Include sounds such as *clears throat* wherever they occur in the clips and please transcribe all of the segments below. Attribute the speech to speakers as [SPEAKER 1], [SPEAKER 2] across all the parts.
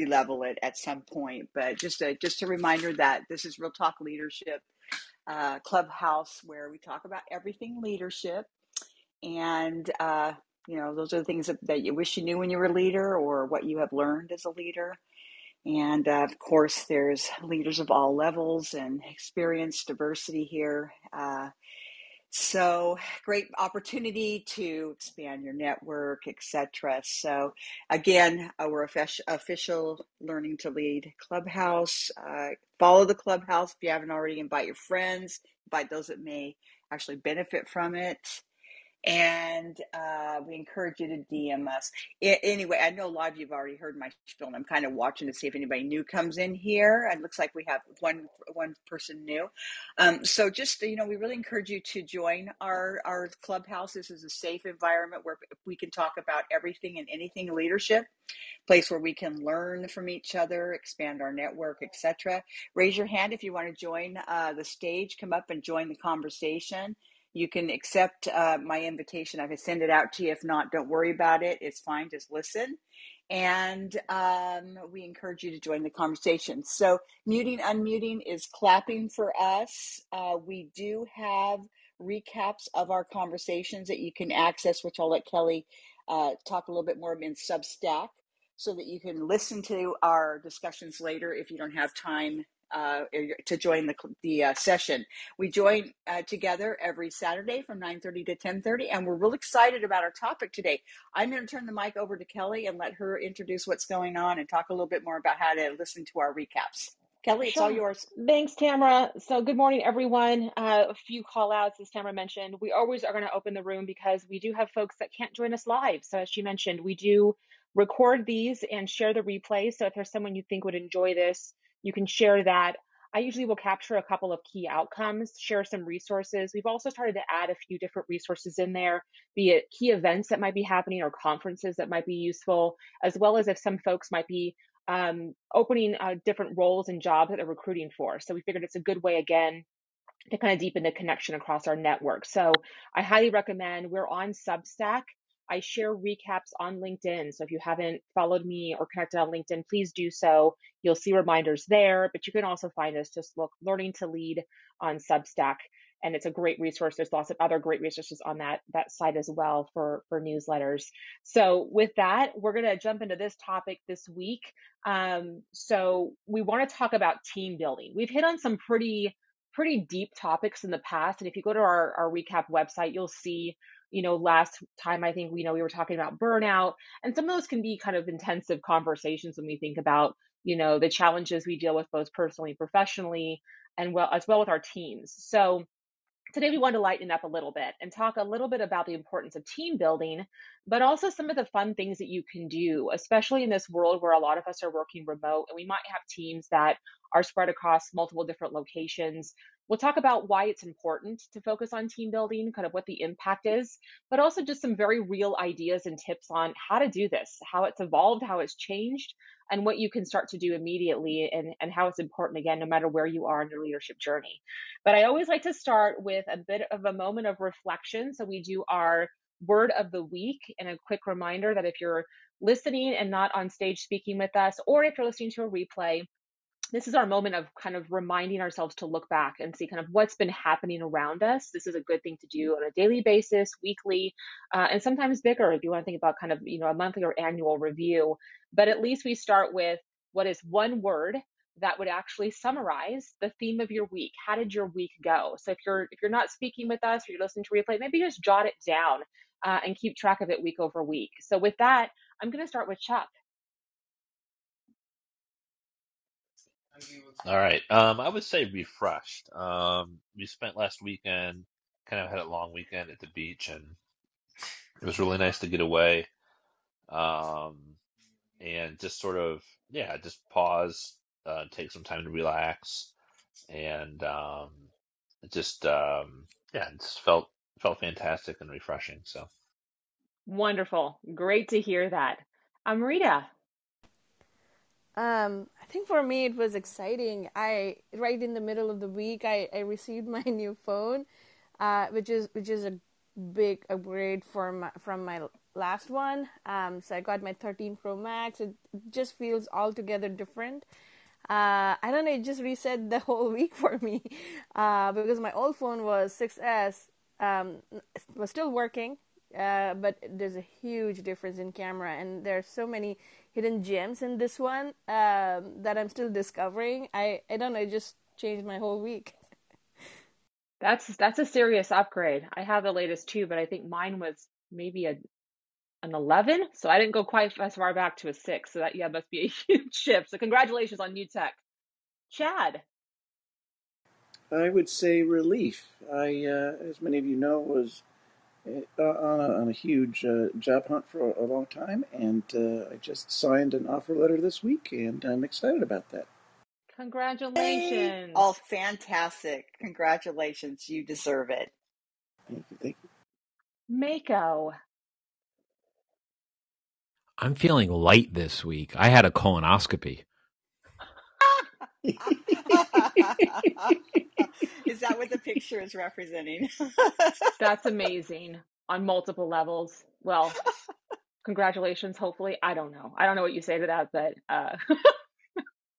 [SPEAKER 1] re-level it at some point. But just a just a reminder that this is Real Talk Leadership uh, Clubhouse, where we talk about everything leadership, and uh, you know those are the things that, that you wish you knew when you were a leader, or what you have learned as a leader. And uh, of course, there's leaders of all levels and experience, diversity here. So great opportunity to expand your network, etc. So again, uh, official, official Learning to Lead Clubhouse. Uh, follow the clubhouse if you haven't already. Invite your friends. Invite those that may actually benefit from it and uh, we encourage you to DM us. Anyway, I know a lot of you have already heard my spiel, and I'm kind of watching to see if anybody new comes in here. It looks like we have one one person new. Um, so just you know, we really encourage you to join our our clubhouse. This is a safe environment where we can talk about everything and anything leadership. Place where we can learn from each other, expand our network, etc. Raise your hand if you want to join uh, the stage. Come up and join the conversation you can accept uh, my invitation. I can send it out to you. If not, don't worry about it. It's fine. Just listen. And um, we encourage you to join the conversation. So, muting, unmuting is clapping for us. Uh, we do have recaps of our conversations that you can access, which I'll let Kelly uh, talk a little bit more in Substack so that you can listen to our discussions later if you don't have time uh, to join the, the uh, session. We join uh, together every Saturday from 9.30 to 10.30, and we're real excited about our topic today. I'm going to turn the mic over to Kelly and let her introduce what's going on and talk a little bit more about how to listen to our recaps. Kelly, it's sure. all yours.
[SPEAKER 2] Thanks, Tamara. So, good morning, everyone. Uh, a few call outs, as Tamara mentioned. We always are going to open the room because we do have folks that can't join us live. So, as she mentioned, we do record these and share the replay. So, if there's someone you think would enjoy this, you can share that. I usually will capture a couple of key outcomes, share some resources. We've also started to add a few different resources in there, be it key events that might be happening or conferences that might be useful, as well as if some folks might be um, opening uh, different roles and jobs that they're recruiting for. So we figured it's a good way, again, to kind of deepen the connection across our network. So I highly recommend we're on Substack. I share recaps on LinkedIn. So if you haven't followed me or connected on LinkedIn, please do so. You'll see reminders there, but you can also find us just look Learning to Lead on Substack. And it's a great resource. There's lots of other great resources on that, that site as well for, for newsletters. So with that, we're going to jump into this topic this week. Um, so we want to talk about team building. We've hit on some pretty pretty deep topics in the past. And if you go to our, our recap website, you'll see you know, last time I think we know we were talking about burnout, and some of those can be kind of intensive conversations when we think about, you know, the challenges we deal with both personally and professionally, and well as well with our teams. So today we want to lighten up a little bit and talk a little bit about the importance of team building, but also some of the fun things that you can do, especially in this world where a lot of us are working remote and we might have teams that are spread across multiple different locations. We'll talk about why it's important to focus on team building, kind of what the impact is, but also just some very real ideas and tips on how to do this, how it's evolved, how it's changed, and what you can start to do immediately and, and how it's important again, no matter where you are in your leadership journey. But I always like to start with a bit of a moment of reflection. So we do our word of the week and a quick reminder that if you're listening and not on stage speaking with us, or if you're listening to a replay, this is our moment of kind of reminding ourselves to look back and see kind of what's been happening around us. This is a good thing to do on a daily basis, weekly, uh, and sometimes bigger if you want to think about kind of, you know, a monthly or annual review. But at least we start with what is one word that would actually summarize the theme of your week. How did your week go? So if you're if you're not speaking with us or you're listening to replay, maybe just jot it down uh, and keep track of it week over week. So with that, I'm going to start with Chuck.
[SPEAKER 3] All right. Um, I would say refreshed. Um, we spent last weekend, kind of had a long weekend at the beach, and it was really nice to get away. Um, and just sort of, yeah, just pause, uh, take some time to relax, and um, it just, um, yeah, it just felt felt fantastic and refreshing. So
[SPEAKER 2] Wonderful. Great to hear that. Amrita.
[SPEAKER 4] Um, I think for me it was exciting. I right in the middle of the week I, I received *laughs* my new phone, uh, which is which is a big upgrade from my, from my last one. Um, so I got my 13 Pro Max. It just feels altogether different. Uh, I don't know. It just reset the *laughs* whole week for me uh, because my old phone was 6S um, was still working, uh, but there's a huge difference in camera, and there are so many hidden gems in this one um, that I'm still discovering. I I don't know. It just changed my whole week. *laughs*
[SPEAKER 2] That's that's a serious upgrade. I have the latest too, but I think mine was maybe a an 11, so I didn't go quite as far back to a 6. So that yeah, must be a *laughs* huge shift. So congratulations on new tech. Chad.
[SPEAKER 5] I would say relief. I, uh, as many of you know, was on, a, on a huge uh, job hunt for a, long time, and uh, I just signed an offer letter this week, and I'm excited about that.
[SPEAKER 2] Congratulations!
[SPEAKER 1] Oh, fantastic! Congratulations, you deserve it.
[SPEAKER 5] Thank you. Thank you.
[SPEAKER 2] Mako.
[SPEAKER 6] I'm feeling light this week. I had a colonoscopy. *laughs*
[SPEAKER 1] is that what the picture is representing? *laughs*
[SPEAKER 2] That's amazing on multiple levels. Well, congratulations. Hopefully, I don't know. I don't know what you say to that, but uh,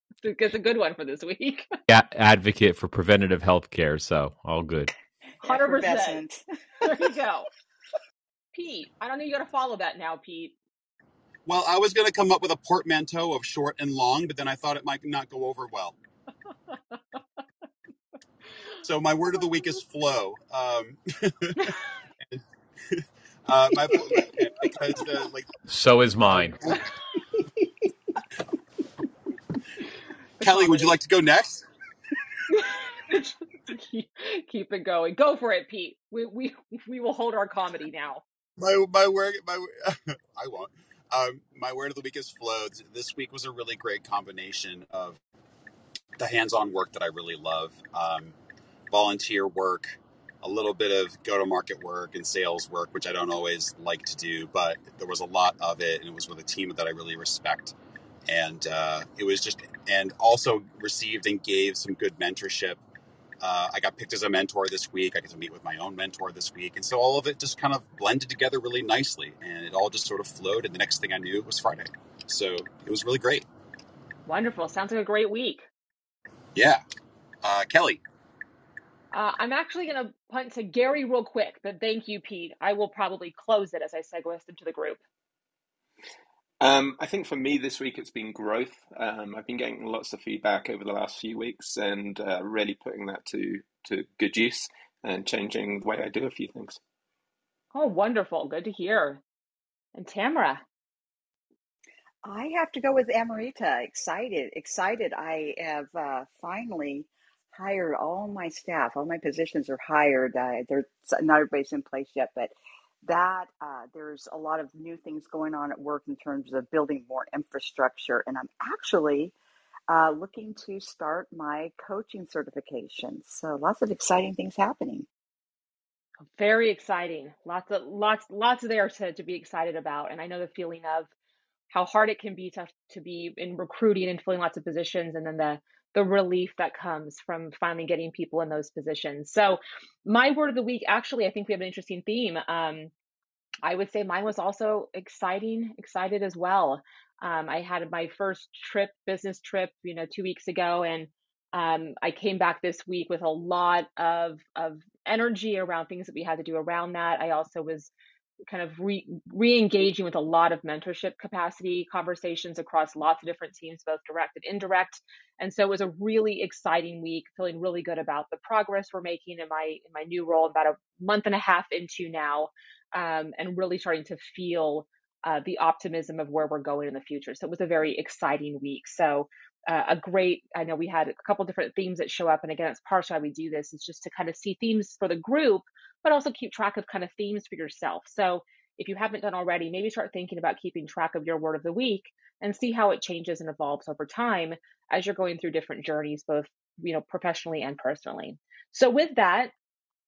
[SPEAKER 2] *laughs* it's a good one for this week.
[SPEAKER 6] Yeah, advocate for preventative health care. So all good.
[SPEAKER 2] Hundred percent. There you go. Pete, I don't know. You got to follow that now, Pete.
[SPEAKER 7] Well, I was going to come up with a portmanteau of short and long, but then I thought it might not go over well. so my word of the week is flow. Um, *laughs* uh, my, because uh, like
[SPEAKER 6] so is mine.
[SPEAKER 7] Kelly, would you like to go next? *laughs*
[SPEAKER 2] keep, it going. Go for it, Pete. We we we will hold our comedy now.
[SPEAKER 7] My my word my *laughs* I won't. Um, my word of the week is flow. This week was a really great combination of the hands-on work that I really love, um, volunteer work, a little bit of go-to-market work and sales work, which I don't always like to do, but there was a lot of it, and it was with a team that I really respect. And uh, it was just, and also received and gave some good mentorship uh, I got picked as a mentor this week. I get to meet with my own mentor this week. And so all of it just kind of blended together really nicely. And it all just sort of flowed. And the next thing I knew, it was Friday. So it was really great.
[SPEAKER 2] Wonderful. Sounds like a great week.
[SPEAKER 7] Yeah. Uh, Kelly.
[SPEAKER 2] Uh, I'm actually going to punt to Gary real quick, but thank you, Pete. I will probably close it as I segue into the group.
[SPEAKER 8] Um, I think for me this week it's been growth. Um, I've been getting lots of feedback over the last few weeks and uh, really putting that to to good use and changing the way I do a few things.
[SPEAKER 2] Oh, wonderful! Good to hear. And Tamara,
[SPEAKER 1] I have to go with Amrita. Excited, excited. I have uh, finally hired all my staff. All my positions are hired. Uh, they're not everybody's in place yet, but that uh, there's a lot of new things going on at work in terms of building more infrastructure. And I'm actually uh, looking to start my coaching certification. So lots of exciting things happening.
[SPEAKER 2] Very exciting. Lots of lots lots of there to, to be excited about. And I know the feeling of how hard it can be to to be in recruiting and filling lots of positions and then the the relief that comes from finally getting people in those positions. So, my word of the week, actually, I think we have an interesting theme. Um, I would say mine was also exciting, excited as well. Um, I had my first trip, business trip, you know, two weeks ago, and um, I came back this week with a lot of of energy around things that we had to do around that. I also was kind of re re-engaging with a lot of mentorship capacity conversations across lots of different teams both direct and indirect. And so it was a really exciting week feeling really good about the progress we're making in my in my new role about a month and a half into now um, and really starting to feel uh, the optimism of where we're going in the future. So it was a very exciting week. So uh, a great i know we had a couple different themes that show up and again it's partially why we do this is just to kind of see themes for the group but also keep track of kind of themes for yourself. So if you haven't done already, maybe start thinking about keeping track of your word of the week and see how it changes and evolves over time as you're going through different journeys, both you know professionally and personally. So with that,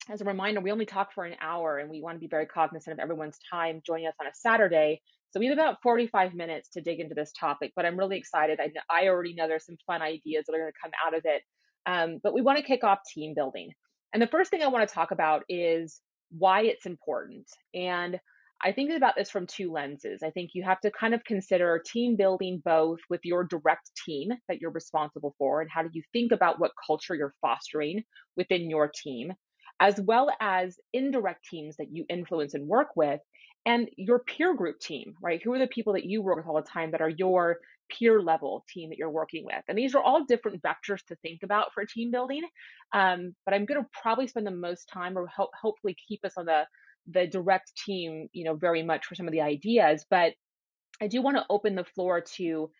[SPEAKER 2] as a reminder, we only talk for an hour and we want to be very cognizant of everyone's time joining us on a Saturday. So we have about 45 minutes to dig into this topic, but I'm really excited. I, I already know there's some fun ideas that are going to come out of it. Um, but we want to kick off team building. And the first thing I want to talk about is why it's important. And I think about this from two lenses. I think you have to kind of consider team building both with your direct team that you're responsible for, and how do you think about what culture you're fostering within your team, as well as indirect teams that you influence and work with, and your peer group team, right? Who are the people that you work with all the time that are your peer level team that you're working with? And these are all different vectors to think about for team building. Um, but I'm going to probably spend the most time, or ho- hopefully keep us on the the direct team, you know, very much for some of the ideas. But I do want to open the floor to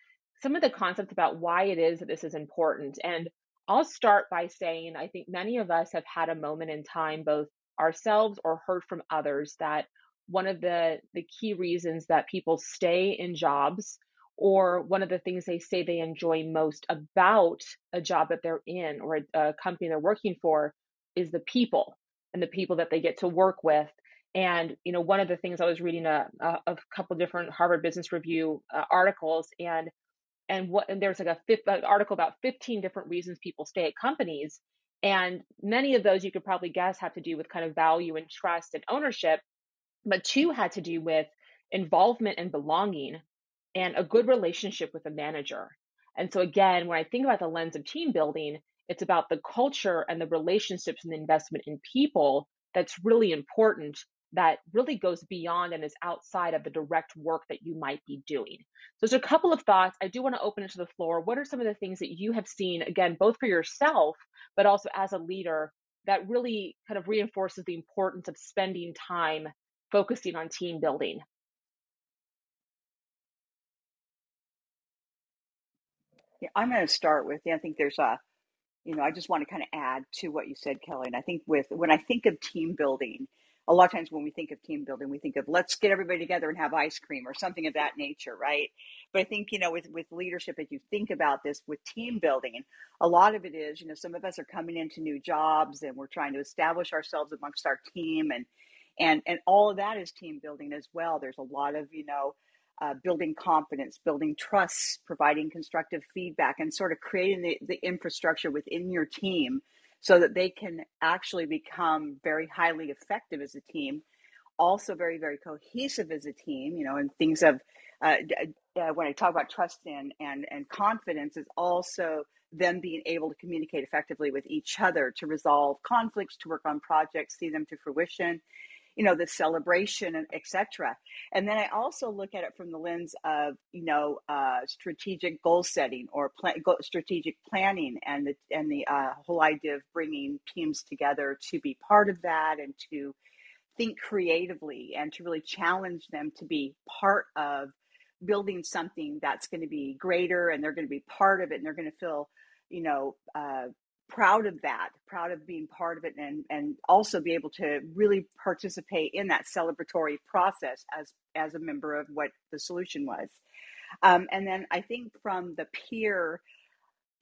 [SPEAKER 2] some of the concepts about why it is that this is important. And I'll start by saying I think many of us have had a moment in time, both ourselves or heard from others, that one of the, the key reasons that people stay in jobs or one of the things they say they enjoy most about a job that they're in or a, a company they're working for is the people and the people that they get to work with. And you know, one of the things I was reading a, a, a couple different Harvard Business Review uh, articles, and and what and there's like a fifth an article about 15 different reasons people stay at companies, and many of those you could probably guess have to do with kind of value and trust and ownership, but two had to do with involvement and belonging, and a good relationship with a manager. And so again, when I think about the lens of team building, it's about the culture and the relationships and the investment in people that's really important that really goes beyond and is outside of the direct work that you might be doing. So there's a couple of thoughts. I do want to open it to the floor. What are some of the things that you have seen, again, both for yourself, but also as a leader, that really kind of reinforces the importance of spending time focusing on team building?
[SPEAKER 1] Yeah, I'm going to start with. Yeah I think there's a you know, I just want to kind of add to what you said, Kelly. And I think with when I think of team building, a lot of times when we think of team building, we think of let's get everybody together and have ice cream or something of that nature, right? But I think, you know, with, with leadership, as you think about this with team building, a lot of it is, you know, some of us are coming into new jobs and we're trying to establish ourselves amongst our team and and and all of that is team building as well. There's a lot of, you know, uh, building confidence, building trust, providing constructive feedback, and sort of creating the, the infrastructure within your team so that they can actually become very highly effective as a team, also very, very cohesive as a team, you know, and things of uh, uh, when I talk about trust and, and, and confidence is also them being able to communicate effectively with each other to resolve conflicts, to work on projects, see them to fruition, you know the celebration and etc and then i also look at it from the lens of you know uh, strategic goal setting or plan, strategic planning and the and the uh, whole idea of bringing teams together to be part of that and to think creatively and to really challenge them to be part of building something that's going to be greater and they're going to be part of it and they're going to feel you know uh, proud of that, proud of being part of it, and and also be able to really participate in that celebratory process as as a member of what the solution was. Um, and then I think from the peer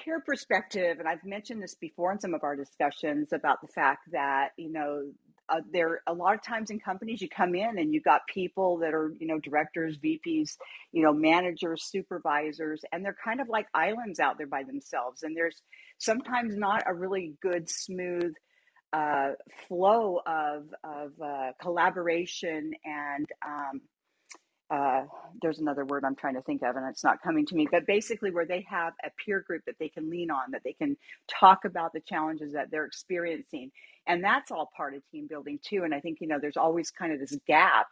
[SPEAKER 1] peer perspective, and I've mentioned this before in some of our discussions about the fact that you know uh, there a lot of times in companies you come in and you've got people that are you know directors vps you know managers supervisors and they're kind of like islands out there by themselves. And there's sometimes not a really good smooth uh, flow of of uh, collaboration and um, uh, there's another word I'm trying to think of, and it's not coming to me, but basically where they have a peer group that they can lean on, that they can talk about the challenges that they're experiencing. And that's all part of team building too. And I think, you know, there's always kind of this gap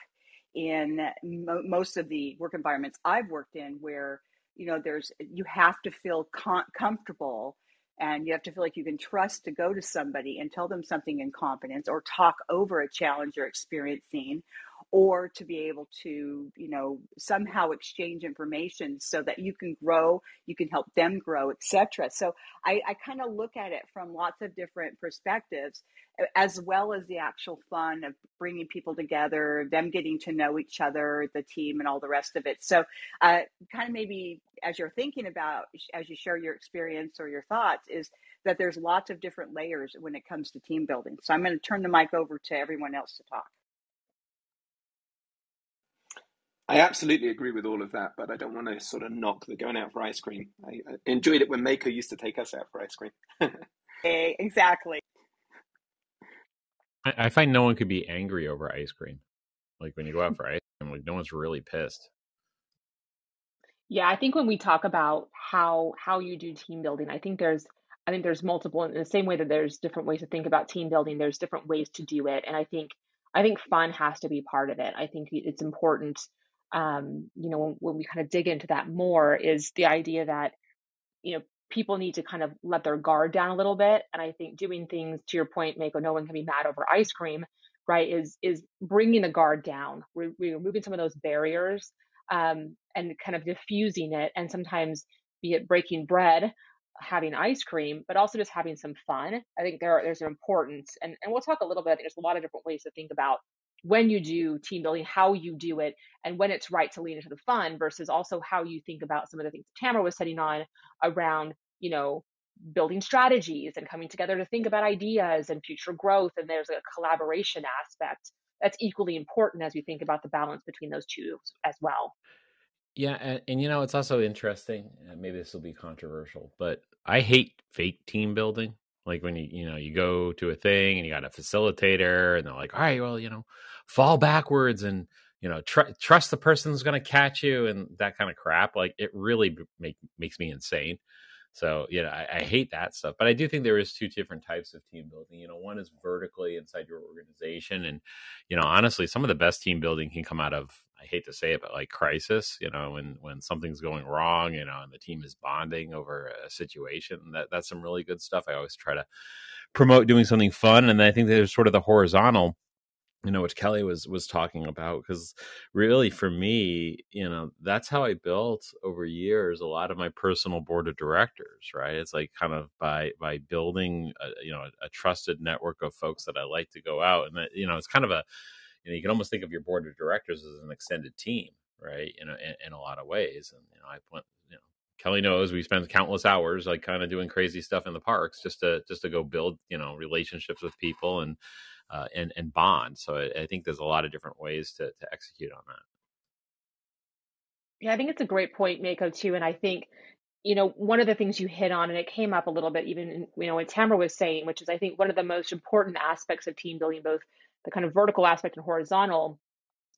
[SPEAKER 1] in mo- most of the work environments I've worked in where, you know, there's, you have to feel com- comfortable and you have to feel like you can trust to go to somebody and tell them something in confidence or talk over a challenge you're experiencing or to be able to you know somehow exchange information so that you can grow you can help them grow etc so i, I kind of look at it from lots of different perspectives as well as the actual fun of bringing people together them getting to know each other the team and all the rest of it. So uh, kind of maybe as you're thinking about as you share your experience or your thoughts is that there's lots of different layers when it comes to team building. So i'm going to turn the mic over to everyone else to talk
[SPEAKER 8] I absolutely agree with all of that, but I don't want to sort of knock the going out for ice cream. I, I enjoyed it when Mako used to take us out for ice cream.
[SPEAKER 1] hey, *laughs* eh, exactly.
[SPEAKER 6] I, I find no one could be angry over ice cream. Like when you go out for ice cream, like no one's really pissed.
[SPEAKER 2] Yeah, I think when we talk about how how you do team building, I think there's I think there's multiple in the same way that there's different ways to think about team building, there's different ways to do it. And I think I think fun has to be part of it. I think it's important um, you know, when, when we kind of dig into that more is the idea that you know, people need to kind of let their guard down a little bit. And I think doing things to your point, Mako, no one can be mad over ice cream, right? Is is bringing the guard down. We're, we're removing some of those barriers um, and kind of diffusing it. And sometimes, be it breaking bread, having ice cream, but also just having some fun. I think there there's an importance, and and we'll talk a little bit. There's a lot of different ways to think about when you do team building, how you do it, and when it's right to lean into the fun versus also how you think about some of the things Tamara was setting on around, you know, building strategies and coming together to think about ideas and future growth. And there's a collaboration aspect that's equally important as we think about the balance between those two as well.
[SPEAKER 6] Yeah, and, and you know it's also interesting. Maybe this will be controversial, but I hate fake team building. Like when you you know you go to a thing and you got a facilitator and they're like, all right, well you know, fall backwards and you know tr- trust the person who's going to catch you and that kind of crap. Like it really make makes me insane. So you know, I, I, hate that stuff. But I do think there is two different types of team building. You know, one is vertically inside your organization, and you know, honestly, some of the best team building can come out of I hate to say it, but like crisis. You know, when when something's going wrong, you know, and the team is bonding over a situation. That that's some really good stuff. I always try to promote doing something fun, and I think there's sort of the horizontal you know which kelly was was talking about because really for me you know that's how i built over years a lot of my personal board of directors right it's like kind of by by building a, you know a, a trusted network of folks that i like to go out and that you know it's kind of a you know you can almost think of your board of directors as an extended team right you know in, in a lot of ways and you know i went you know kelly knows we spend countless hours like kind of doing crazy stuff in the parks just to just to go build you know relationships with people and uh, and and bond. So I, I, think there's a lot of different ways to to execute on that.
[SPEAKER 2] Yeah, I think it's a great point, Mako, too. And I think you know one of the things you hit on, and it came up a little bit even in, you know what Tamara was saying, which is I think one of the most important aspects of team building, both the kind of vertical aspect and horizontal,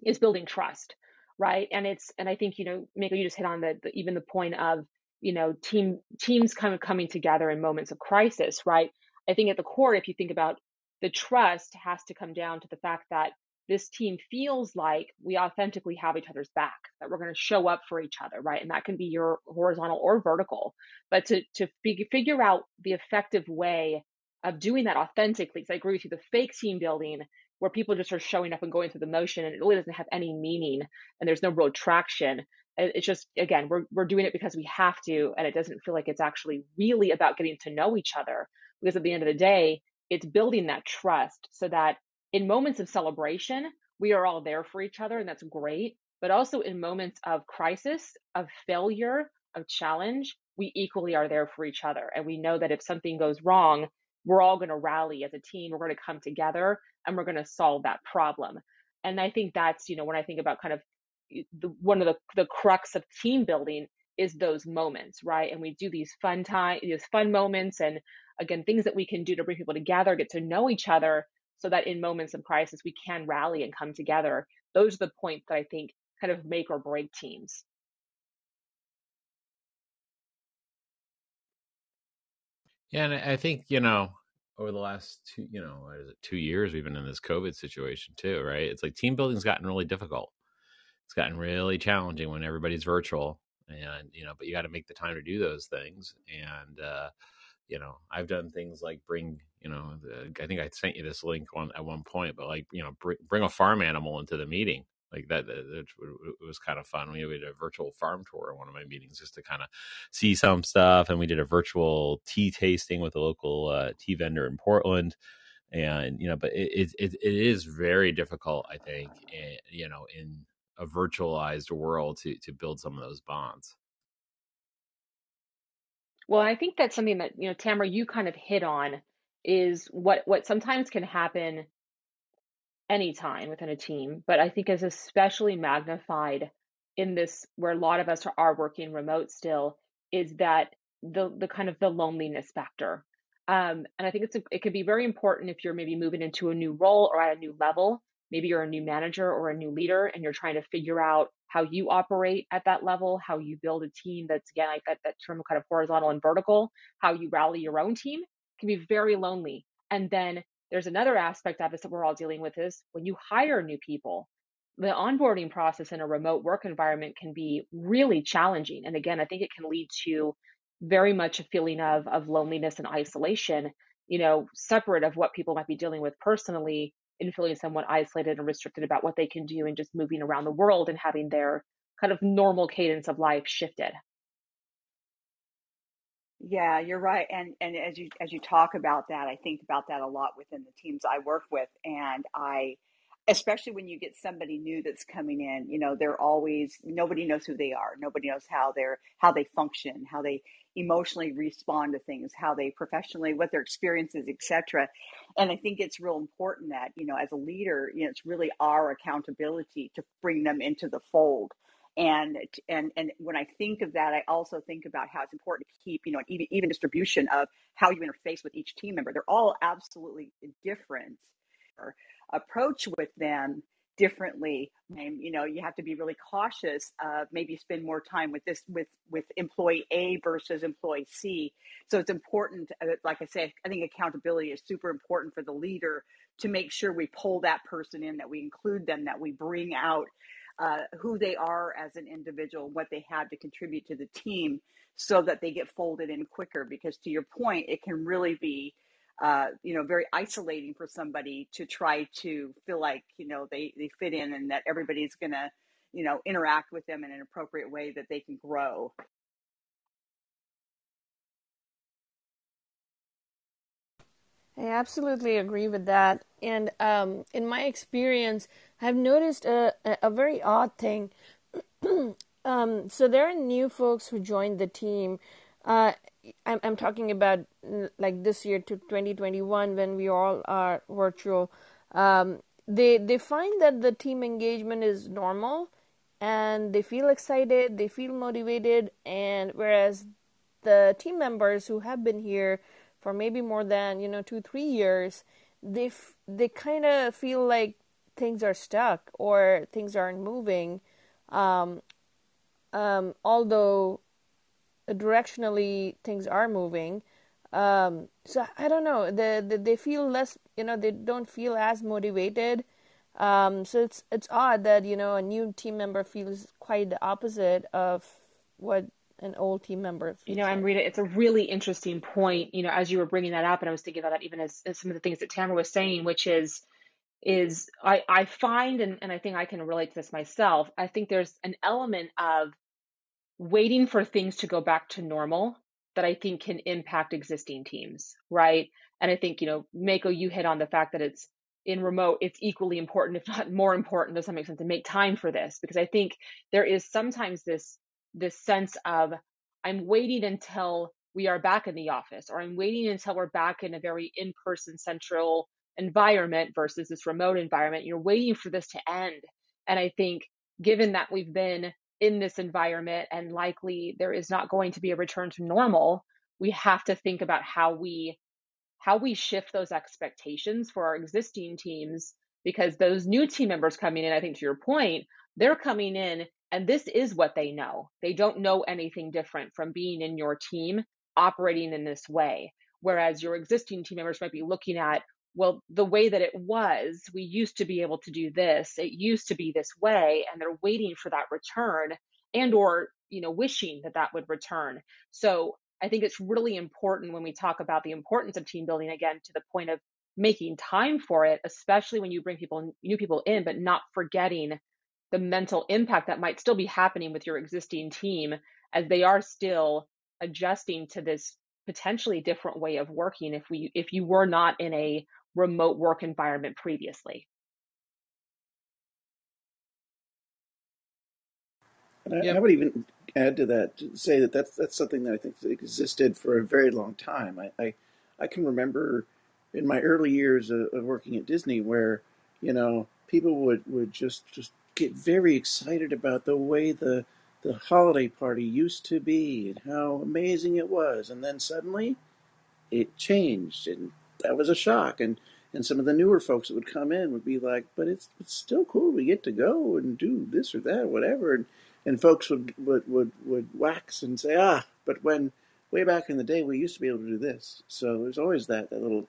[SPEAKER 2] is building trust, right? And it's and I think you know michael you just hit on the, the even the point of you know team teams kind of coming together in moments of crisis, right? I think at the core, if you think about the trust has to come down to the fact that this team feels like we authentically have each other's back, that we're going to show up for each other, right? And that can be your horizontal or vertical. But to to figure out the effective way of doing that authentically, because I agree with you, the fake team building where people just are showing up and going through the motion and it really doesn't have any meaning and there's no real traction. It's just again, we're we're doing it because we have to, and it doesn't feel like it's actually really about getting to know each other. Because at the end of the day, it's building that trust so that in moments of celebration, we are all there for each other, and that's great. But also in moments of crisis, of failure, of challenge, we equally are there for each other. And we know that if something goes wrong, we're all going to rally as a team. We're going to come together and we're going to solve that problem. And I think that's, you know, when I think about kind of the, one of the, the crux of team building is those moments, right? And we do these fun time, these fun moments and again, things that we can do to bring people together, get to know each other so that in moments of crisis, we can rally and come together. Those are the points that I think kind of make or break teams.
[SPEAKER 6] Yeah, and I think, you know, over the last two, you know, what is it, two years, we've been in this COVID situation too, right? It's like team building's gotten really difficult. It's gotten really challenging when everybody's virtual and, you know, but you got to make the time to do those things. And, uh, you know, I've done things like bring, you know, the, I think I sent you this link on at one point, but like, you know, bring, bring a farm animal into the meeting. Like that, it, was kind of fun. We did a virtual farm tour in one of my meetings just to kind of see some stuff, and we did a virtual tea tasting with a local uh, tea vendor in Portland. And you know, but it, it it is very difficult, I think, in, you know, in a virtualized world to to build some of those bonds.
[SPEAKER 2] Well, I think that's something that, you know, Tamara, you kind of hit on is what what sometimes can happen anytime within a team, but I think is especially magnified in this where a lot of us are working remote still is that the the kind of the loneliness factor. Um, and I think it's a, it could be very important if you're maybe moving into a new role or at a new level maybe you're a new manager or a new leader and you're trying to figure out how you operate at that level, how you build a team that's again like that, that term kind of horizontal and vertical, how you rally your own team can be very lonely. And then there's another aspect of this that we're all dealing with is when you hire new people, the onboarding process in a remote work environment can be really challenging. And again, I think it can lead to very much a feeling of of loneliness and isolation, you know, separate of what people might be dealing with personally in feeling somewhat isolated and restricted about what they can do and just moving around the world and having their kind of normal cadence of life shifted.
[SPEAKER 1] Yeah, you're right. And and as you as you talk about that, I think about that a lot within the teams I work with and I especially when you get somebody new that's coming in, you know, they're always nobody knows who they are. Nobody knows how they're how they function, how they emotionally respond to things, how they professionally, what their experiences, etc. And I think it's real important that, you know, as a leader, you know, it's really our accountability to bring them into the fold and and and when I think of that, I also think about how it's important to keep you know even even distribution of how you interface with each team member. They're all absolutely different. Or approach with them differently and you know you have to be really cautious uh, maybe spend more time with this with with employee a versus employee c so it's important uh, like i say i think accountability is super important for the leader to make sure we pull that person in that we include them that we bring out uh, who they are as an individual, what they have to contribute to the team, so that they get folded in quicker. Because to your point, it can really be, uh, you know, very isolating for somebody to try to feel like you know they they fit in and that everybody's gonna, you know, interact with them in an appropriate way that they can grow.
[SPEAKER 4] I absolutely agree with that. And um, in my experience, I've noticed a, a, very odd thing. *clears throat* um, so there are new folks who joined the team. Uh, I'm, I'm talking about like this year to 2021 when we all are virtual. Um, they they find that the team engagement is normal, and they feel excited, they feel motivated, and whereas the team members who have been here for maybe more than you know two three years they f- they kind of feel like things are stuck or things aren't moving. Um, um, although directionally things are moving um, so i don't know they, they, they feel less you know they don't feel as motivated. Um, so it's it's odd that you know a new team member feels quite the opposite of what an old team member.
[SPEAKER 2] You know, Amrita, it's a really interesting point. You know, as you were bringing that up, and I was thinking about that even as, as some of the things that Tamara was saying, which is, is I, I find, and, and I think I can relate to this myself, I think there's an element of waiting for things to go back to normal that I think can impact existing teams, right? And I think, you know, Mako, you hit on the fact that it's in remote, it's equally important, if not more important, does that make sense, to make time for this? Because I think there is sometimes this this sense of I'm waiting until we are back in the office, or I'm waiting until we're back in a very in person central environment versus this remote environment. You're waiting for this to end. And I think, given that we've been in this environment and likely there is not going to be a return to normal, we have to think about how we how we shift those expectations for our existing teams because those new team members coming in, I think to your point, they're coming in and this is what they know. They don't know anything different from being in your team operating in this way. Whereas your existing team members might be looking at, well, the way that it was, we used to be able to do this. It used to be this way, and they're waiting for that return and or, you know, wishing that that would return. So I think it's really important when we talk about the importance of team building again to the point of making time for it, especially when you bring people new people in, but not forgetting the mental impact that might still be happening with your existing team as they are still adjusting to this potentially different way of working if we if you were not in a remote work environment previously.
[SPEAKER 5] And I, yep. I would even add to that to say that that's that's something that I think existed for a very long time. I I, I can remember in my early years of, of working at Disney where you know people would would just just get very excited about the way the the holiday party used to be and how amazing it was, and then suddenly it changed, and that was a shock. And and some of the newer folks that would come in would be like, "But it's it's still cool. We get to go and do this or that, or whatever." And and folks would would would, would wax and say, "Ah, but when way back in the day we used to be able to do this." So there's always that that little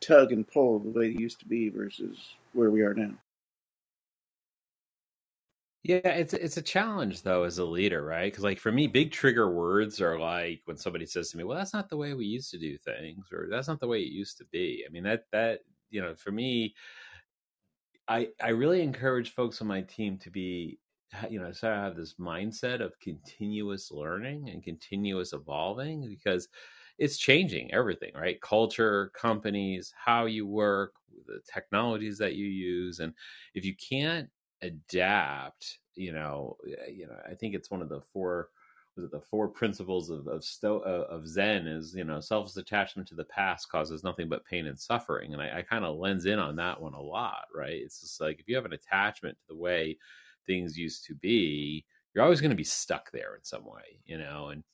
[SPEAKER 5] tug and pull the way it used to be versus where we are now.
[SPEAKER 6] Yeah, it's it's a challenge though as a leader, right? Because like for me, big trigger words are like when somebody says to me, "Well, that's not the way we used to do things," or "That's not the way it used to be." I mean, that that you know, for me, I I really encourage folks on my team to be, you know, sort of have this mindset of continuous learning and continuous evolving because it's changing everything, right? Culture, companies, how you work, the technologies that you use, and if you can't adapt you know eh, you know i think it's one of the four was it the four *laughs* principles of of, sto- of zen is you know selfless attachment to the past causes nothing but pain and suffering and i, I kind of lens in on that one a lot right? It's just like if you have an attachment to the way things used to be you're always going to be stuck there in some way you know and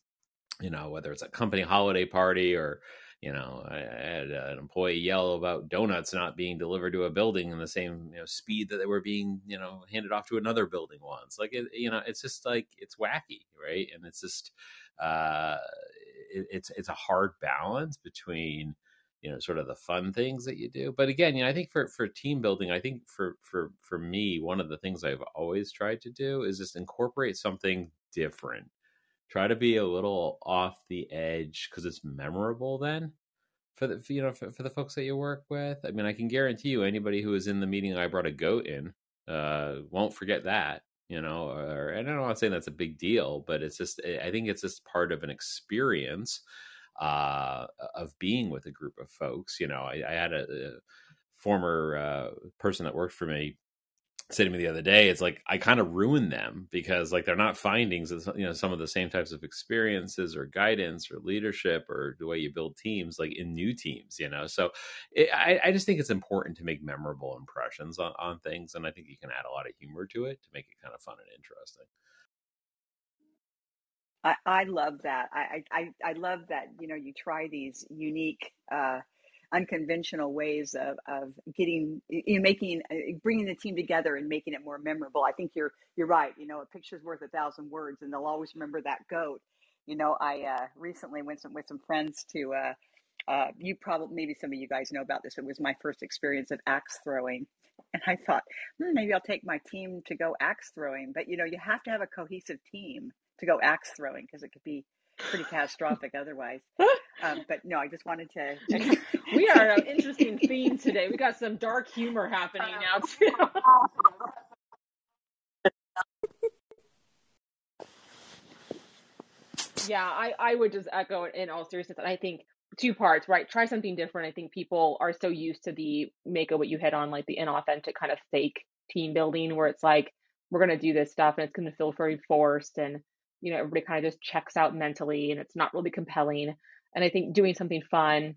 [SPEAKER 6] you know whether it's a company holiday party or you know, I, had an employee yell about donuts not being delivered to a building in the same you know, speed that they were being, you know, handed off to another building once. Like, it, you know, it's just like it's wacky, right? And it's just, uh, it, it's it's a hard balance between, you know, sort of the fun things that you do. But again, you know, I think for for team building, I think for for for me, one of the things I've always tried to do is just incorporate something different try to be a little off the edge because it's memorable then for the you know for, for, the folks that you work with. I mean i can guarantee you anybody who was in the meeting i brought a goat in uh won't forget that you know or and i'm not saying that's a big deal but it's just i think it's just part of an experience uh of being with a group of folks you know i, I had a, a former uh, person that worked for me said to me the other day it's like i kind of ruin them because like they're not findings you know some of the same types of experiences or guidance or leadership or the way you build teams like in new teams you know so it, I, I just think it's important to make memorable impressions on, on things and i think you can add a lot of humor to it to make it kind of fun and interesting
[SPEAKER 1] I, I love that. I, I, I love that, you know, you try these unique, uh, unconventional ways of, of getting, you know, making, uh, bringing the team together and making it more memorable. I think you're, you're right. You know, a picture's worth a thousand words and they'll always remember that goat. You know, I uh, recently went some, with some friends to, uh, uh, you probably, maybe some of you guys know about this. It was my first experience of axe throwing. And I thought, hmm, maybe I'll take my team to go axe throwing. But, you know, you have to have a cohesive team to go axe throwing because it could be pretty catastrophic otherwise. *laughs* Um, but no, I just wanted to. *laughs*
[SPEAKER 2] we are an interesting theme today. We got some dark humor happening now too. *laughs* yeah, I, I would just echo in all seriousness. And I think two parts, right? Try something different. I think people are so used to the make of what you hit on, like the inauthentic kind of fake team building where it's like, we're going to do this stuff and it's going to feel very forced. And, you know, everybody kind of just checks out mentally and it's not really compelling. And I think doing something fun,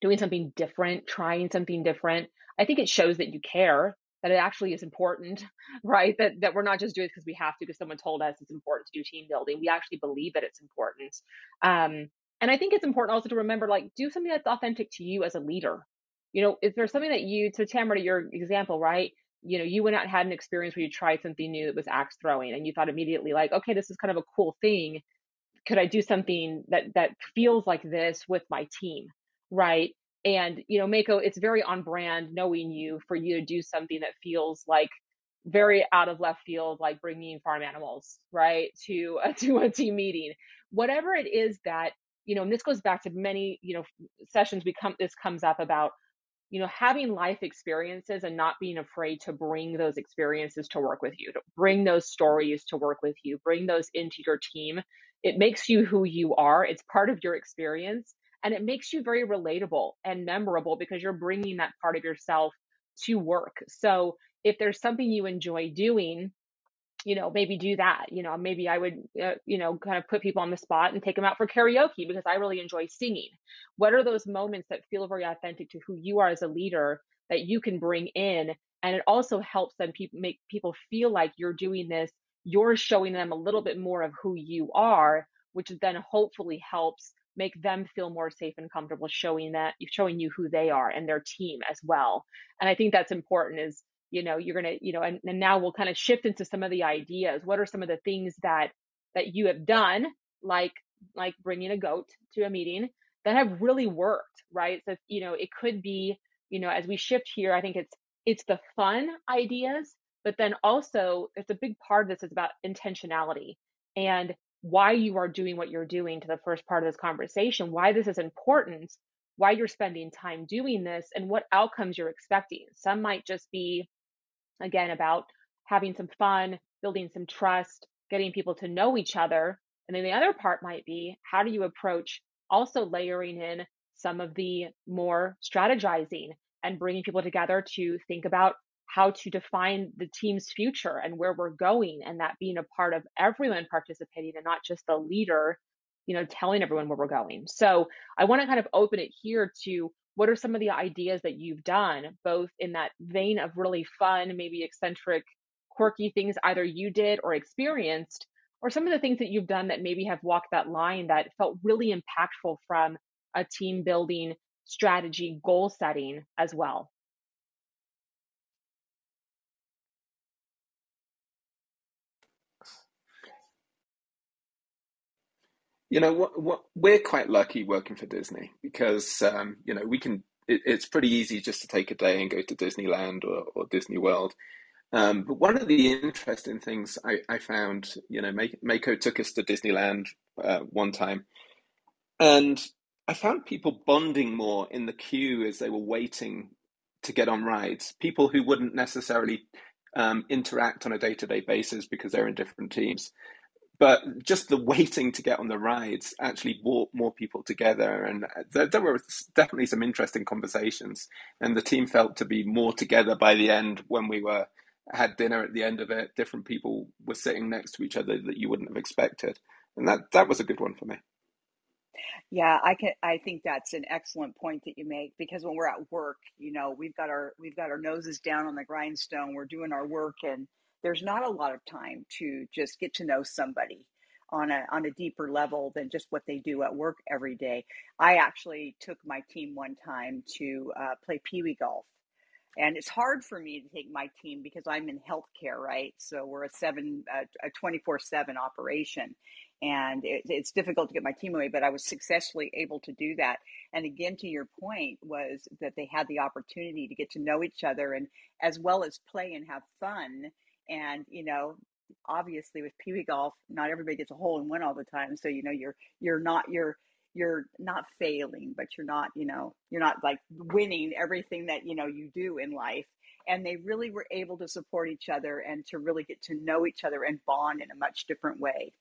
[SPEAKER 2] doing something different, trying something different, I think it shows that you care, that it actually is important, *laughs* right? That that we're not just doing it because we have to, because someone told us it's important to do team building. We actually believe that it's important. Um, and I think it's important also to remember, like, do something that's authentic to you as a leader. You know, is there something that you, to Tamara, your example, right? You know, you went out and had an experience where you tried something new that was axe throwing, and you thought immediately, like, okay, this is kind of a cool thing could I do something that that feels like this with my team, right? And you know, Mako, it's very on brand knowing you for you to do something that feels like very out of left field, like bringing farm animals, right, to a, *laughs* to a team meeting. Whatever it is that you know, and this goes back to many you know sessions we come this comes up about you know, having life experiences and not being afraid to bring those experiences to work with you, to bring those stories to work with you, bring those into your team. It makes you who you are. It's part of your experience and it makes you very relatable and memorable because you're bringing that part of yourself to work. So if there's something you enjoy doing, you know, maybe do that. You know, maybe I would, uh, you know, kind of put people on the spot and take them out for karaoke because I really enjoy singing. What are those moments that feel very authentic to who you are as a leader that you can bring in? And it also helps them pe- make people feel like you're doing this. You're showing them a little bit more of who you are, which then hopefully helps make them feel more safe and comfortable showing that showing you who they are and their team as well. And i think that's important is you know you're gonna you know and, and now we'll kind of shift into some of the ideas. What are some of the things that that you have done like like bringing a goat to a meeting that have really worked right? So you know it could be you know as we shift here i think it's it's the fun ideas but then also it's a big part of this is about intentionality and why you are doing what you're doing to the first part of this conversation why this is important why you're spending time doing this and what outcomes you're expecting some might just be again about having some fun, building some trust, getting people to know each other. And then the other part might be how do you approach also layering in some of the more strategizing and bringing people together to think about how to define the team's future and where we're going and that being a part of everyone participating and not just the leader you know telling everyone where we're going. So i want to kind of open it here to what are some of the ideas that you've done both in that vein of really fun maybe eccentric quirky things either you did or experienced or some of the things that you've done that maybe have walked that line that felt really impactful from a team building strategy goal setting as well
[SPEAKER 8] You know what? What we're quite lucky working for Disney because um, you know we can. It, it's pretty easy just to take a day and go to Disneyland or, or Disney World. Um, but one of the interesting things I, I found, you know, Mako took us to Disneyland uh, one time, and I found people bonding more in the queue as they were waiting to get on rides. People who wouldn't necessarily um, interact on a day to day basis because they're in different teams but just the waiting to get on the rides actually brought more people together. And there, there, were definitely some interesting conversations. And the team felt to be more together by the end when we were had dinner at the end of it. Different people were sitting next to each other that you wouldn't have expected. And that that was a good one for me.
[SPEAKER 1] Yeah, I can I think that's an excellent point that you make because when we're at work, you know, we've got our we've got our noses down on the grindstone, we're doing our work and there's not a lot of time to just get to know somebody on a on a deeper level than just what they do at work every day. I actually took my team one time to uh, play pee wee golf, and it's hard for me to take my team because I'm in healthcare, right? So we're a seven a twenty four seven operation, and it, it's difficult to get my team away. But I was successfully able to do that. And again, to your point, was that they had the opportunity to get to know each other and as well as play and have fun and, you know, obviously with Pee Wee golf, not everybody gets a hole in one all the time. So, you know, you're you're not you're you're not failing, but you're not, you know, you're not like winning everything that, you know, you do in life. And they really were able to support each other and to really get to know each other and bond in a much different way.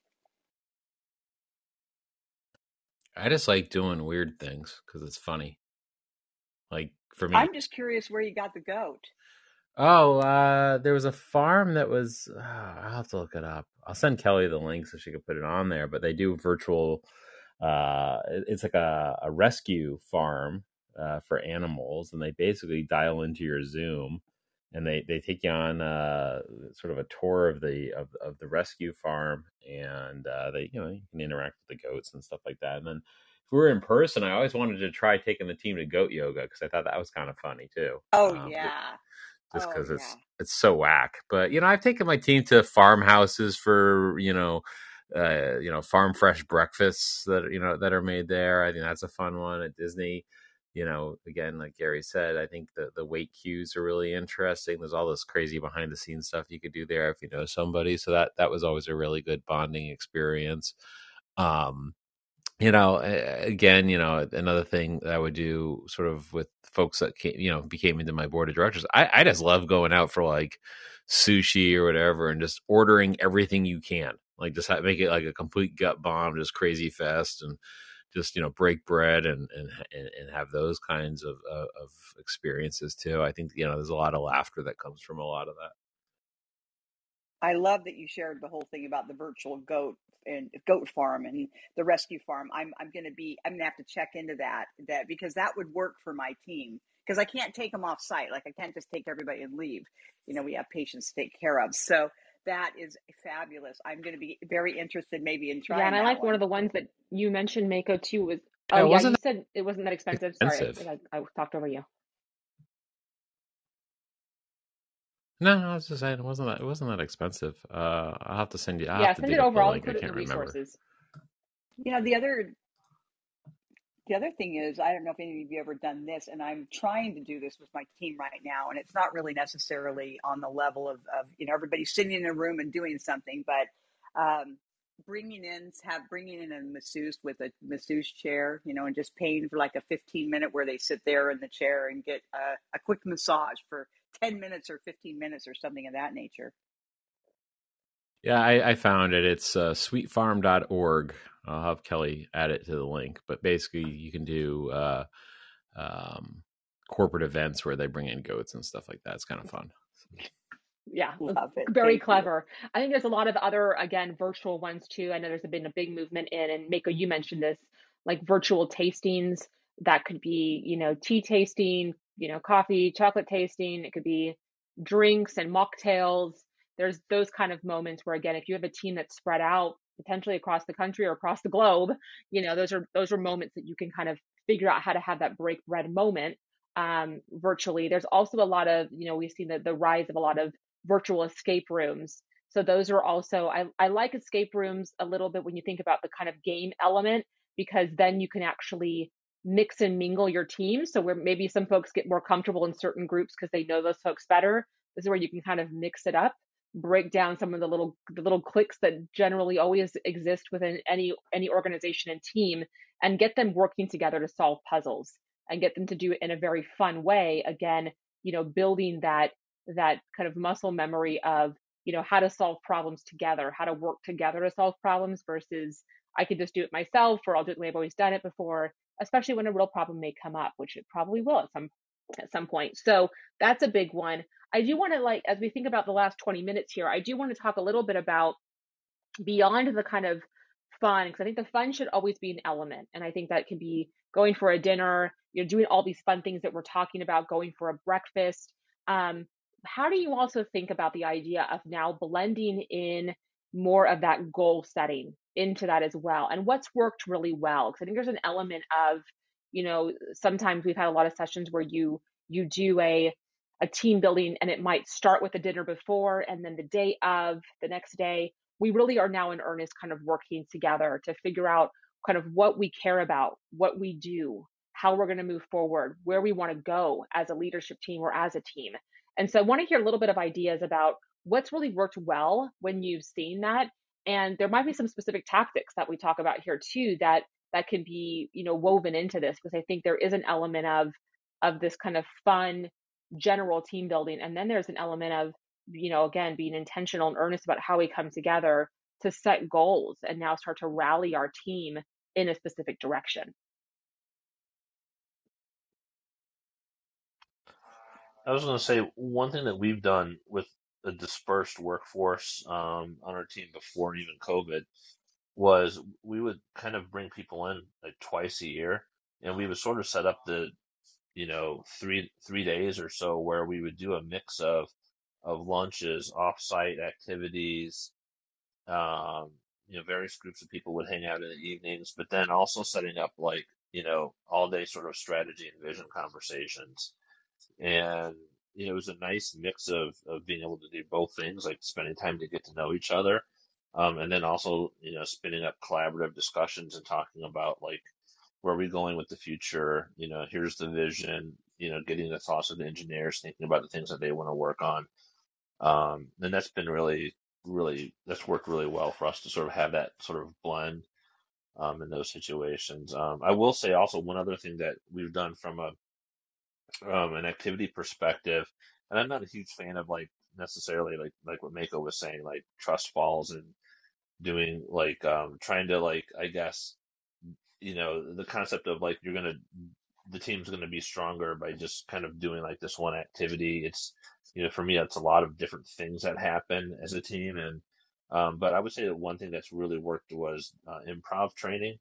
[SPEAKER 6] I just like doing weird things because it's funny. Like for me,
[SPEAKER 1] I'm just curious where you got the goat.
[SPEAKER 6] Oh, uh, there was a farm that was. Uh, I'll have to look it up. I'll send Kelly the link so she can put it on there. But they do virtual. Uh, it's like a, a rescue farm uh, for animals, and they basically dial into your Zoom, and they they take you on uh, sort of a tour of the of, of the rescue farm, and uh, they you know you can interact with the goats and stuff like that. And then if we were in person, I always wanted to try taking the team to goat yoga because I thought that was kind of funny too.
[SPEAKER 1] Oh um, yeah
[SPEAKER 6] just because oh, it's it's so whack. But you know, I've taken my team to farmhouses for you know, uh, you know, farm fresh breakfasts that you know that are made there. I think that's a fun one at Disney. You know, again, like Gary said, I think the the wait queues are really interesting. There's all this crazy behind the scenes stuff you could do there if you know somebody. So that that was always a really good bonding experience. Um, you know, again, you know, another thing that I would do sort of with folks that came, you know, became into my board of directors, I, I just love going out for like sushi or whatever and just ordering everything you can. Like just make it like a complete gut bomb, just crazy fest and just, you know, break bread and, and, and have those kinds of, of experiences too. I think, you know, there's a lot of laughter that comes from a lot of that.
[SPEAKER 1] I love that you shared the whole thing about the virtual goat and goat farm and the rescue farm. I'm I'm going to be I'm going to have to check into that that because that would work for my team because I can't take them off site. Like I can't just take everybody and leave. You know, we have patients to take care of. So that is fabulous. I'm going to be very interested maybe in trying.
[SPEAKER 2] Yeah,
[SPEAKER 1] trying
[SPEAKER 2] and I
[SPEAKER 1] that
[SPEAKER 2] like one
[SPEAKER 1] one.
[SPEAKER 2] of the ones that you mentioned, Mako, too, was oh, oh,
[SPEAKER 6] Yeah,
[SPEAKER 2] oh
[SPEAKER 6] it
[SPEAKER 2] yeah, you
[SPEAKER 6] wasn't
[SPEAKER 2] said it wasn't that
[SPEAKER 6] that
[SPEAKER 2] expensive. Sorry,
[SPEAKER 6] expensive.
[SPEAKER 2] I, I talked over you.
[SPEAKER 6] No, no, I was just saying it wasn't that it wasn't that expensive. Uh, I'll have to send you. I'll
[SPEAKER 2] Yeah,
[SPEAKER 6] have to
[SPEAKER 2] send it
[SPEAKER 6] dig up
[SPEAKER 2] over.
[SPEAKER 6] the
[SPEAKER 2] I'll
[SPEAKER 6] link. I
[SPEAKER 2] it in the
[SPEAKER 6] remember.
[SPEAKER 2] resources.
[SPEAKER 1] You know, the other the other thing is, I don't know if any of you ever done this, and I'm trying to do this with my team right now, and it's not really necessarily on the level of, of you know everybody sitting in a room and doing something, but um, bringing in have bringing in a masseuse with a masseuse chair, you know, and just paying for like a 15 minute where they sit there in the chair and get a, a quick massage for 10 minutes or 15 minutes or something of that nature.
[SPEAKER 6] Yeah, I, I found it. It's uh, sweetfarm.org. I'll have Kelly add it to the link. But basically, you can do uh, um, corporate events where they bring in goats and stuff like that. It's kind of fun.
[SPEAKER 2] Yeah,
[SPEAKER 1] Love it.
[SPEAKER 2] very
[SPEAKER 1] Thank you.
[SPEAKER 2] clever. I think there's a lot of other, again, virtual ones too. I know there's been a big movement in, and Mako, you mentioned this, like virtual tastings. That could be, you know, tea tasting, you know, coffee, chocolate tasting. It could be drinks and mocktails. There's those kind of moments where, again, if you have a team that's spread out potentially across the country or across the globe, you know, those are those are moments that you can kind of figure out how to have that break bread moment um, virtually. There's also a lot of, you know, we've seen the, the rise of a lot of virtual escape rooms. So those are also, I, I like escape rooms a little bit when you think about the kind of game element, because then you can actually mix and mingle your team. So where maybe some folks get more comfortable in certain groups because they know those folks better. This is where you can kind of mix it up, break down some of the little the little cliques that generally always exist within any any organization and team, and get them working together to solve puzzles and get them to do it in a very fun way. Again, you know, building that that kind of muscle memory of you know how to solve problems together how to work together to solve problems versus i could just do it myself or i'll do it the way i've always done it before especially when a real problem may come up which it probably will at some at some point. So that's a big one. I do want to like as we think about the last 20 minutes here i do want to talk a little bit about beyond the kind of fun because i think the fun should always be an element and i think that can be going for a dinner you know doing all these fun things that we're talking about going for a breakfast um, how do you also think about the idea of now blending in more of that goal setting into that as well? And what's worked really well? Because i think there's an element of you know sometimes we've had a lot of sessions where you you do a a team building and it might start with the dinner before and then the day of the next day. We really are now in earnest kind of working together to figure out kind of what we care about what we do how we're going to move forward where we want to go as a leadership team or as a team and so I want to hear a little bit of ideas about what's really worked well when you've seen that. And there might be some specific tactics that we talk about here too that that can be, you know, woven into this because I think there is an element of of this kind of fun general team building. And then there's an element of, you know, again, being intentional and earnest about how we come together to set goals and now start to rally our team in a specific direction.
[SPEAKER 3] I was going to say one thing that we've done with a dispersed workforce um, on our team before even COVID was we would kind of bring people in like twice a year, and we would sort of set up the you know three three days or so where we would do a mix of of lunches, offsite activities, um, you know, various groups of people would hang out in the evenings, but then also setting up like you know all day sort of strategy and vision conversations and you know, it was a nice mix of of being able to do both things, like spending time to get to know each other, um, and then also you know spinning up collaborative discussions and talking about like where are we going with the future? You know, here's the vision. You know, getting the thoughts of the engineers, thinking about the things that they want to work on, um, and that's been really, really that's worked really well for us to sort of have that sort of blend um, in those situations. Um, I will say also one other thing that we've done from a um, an activity perspective, and I'm not a huge fan of like necessarily like like what Mako was saying, like trust falls and doing like um trying to like I guess you know the concept of like you're gonna the team's gonna be stronger by just kind of doing like this one activity. It's you know for me it's a lot of different things that happen as a team and um, but I would say that one thing that's really worked was uh, improv training.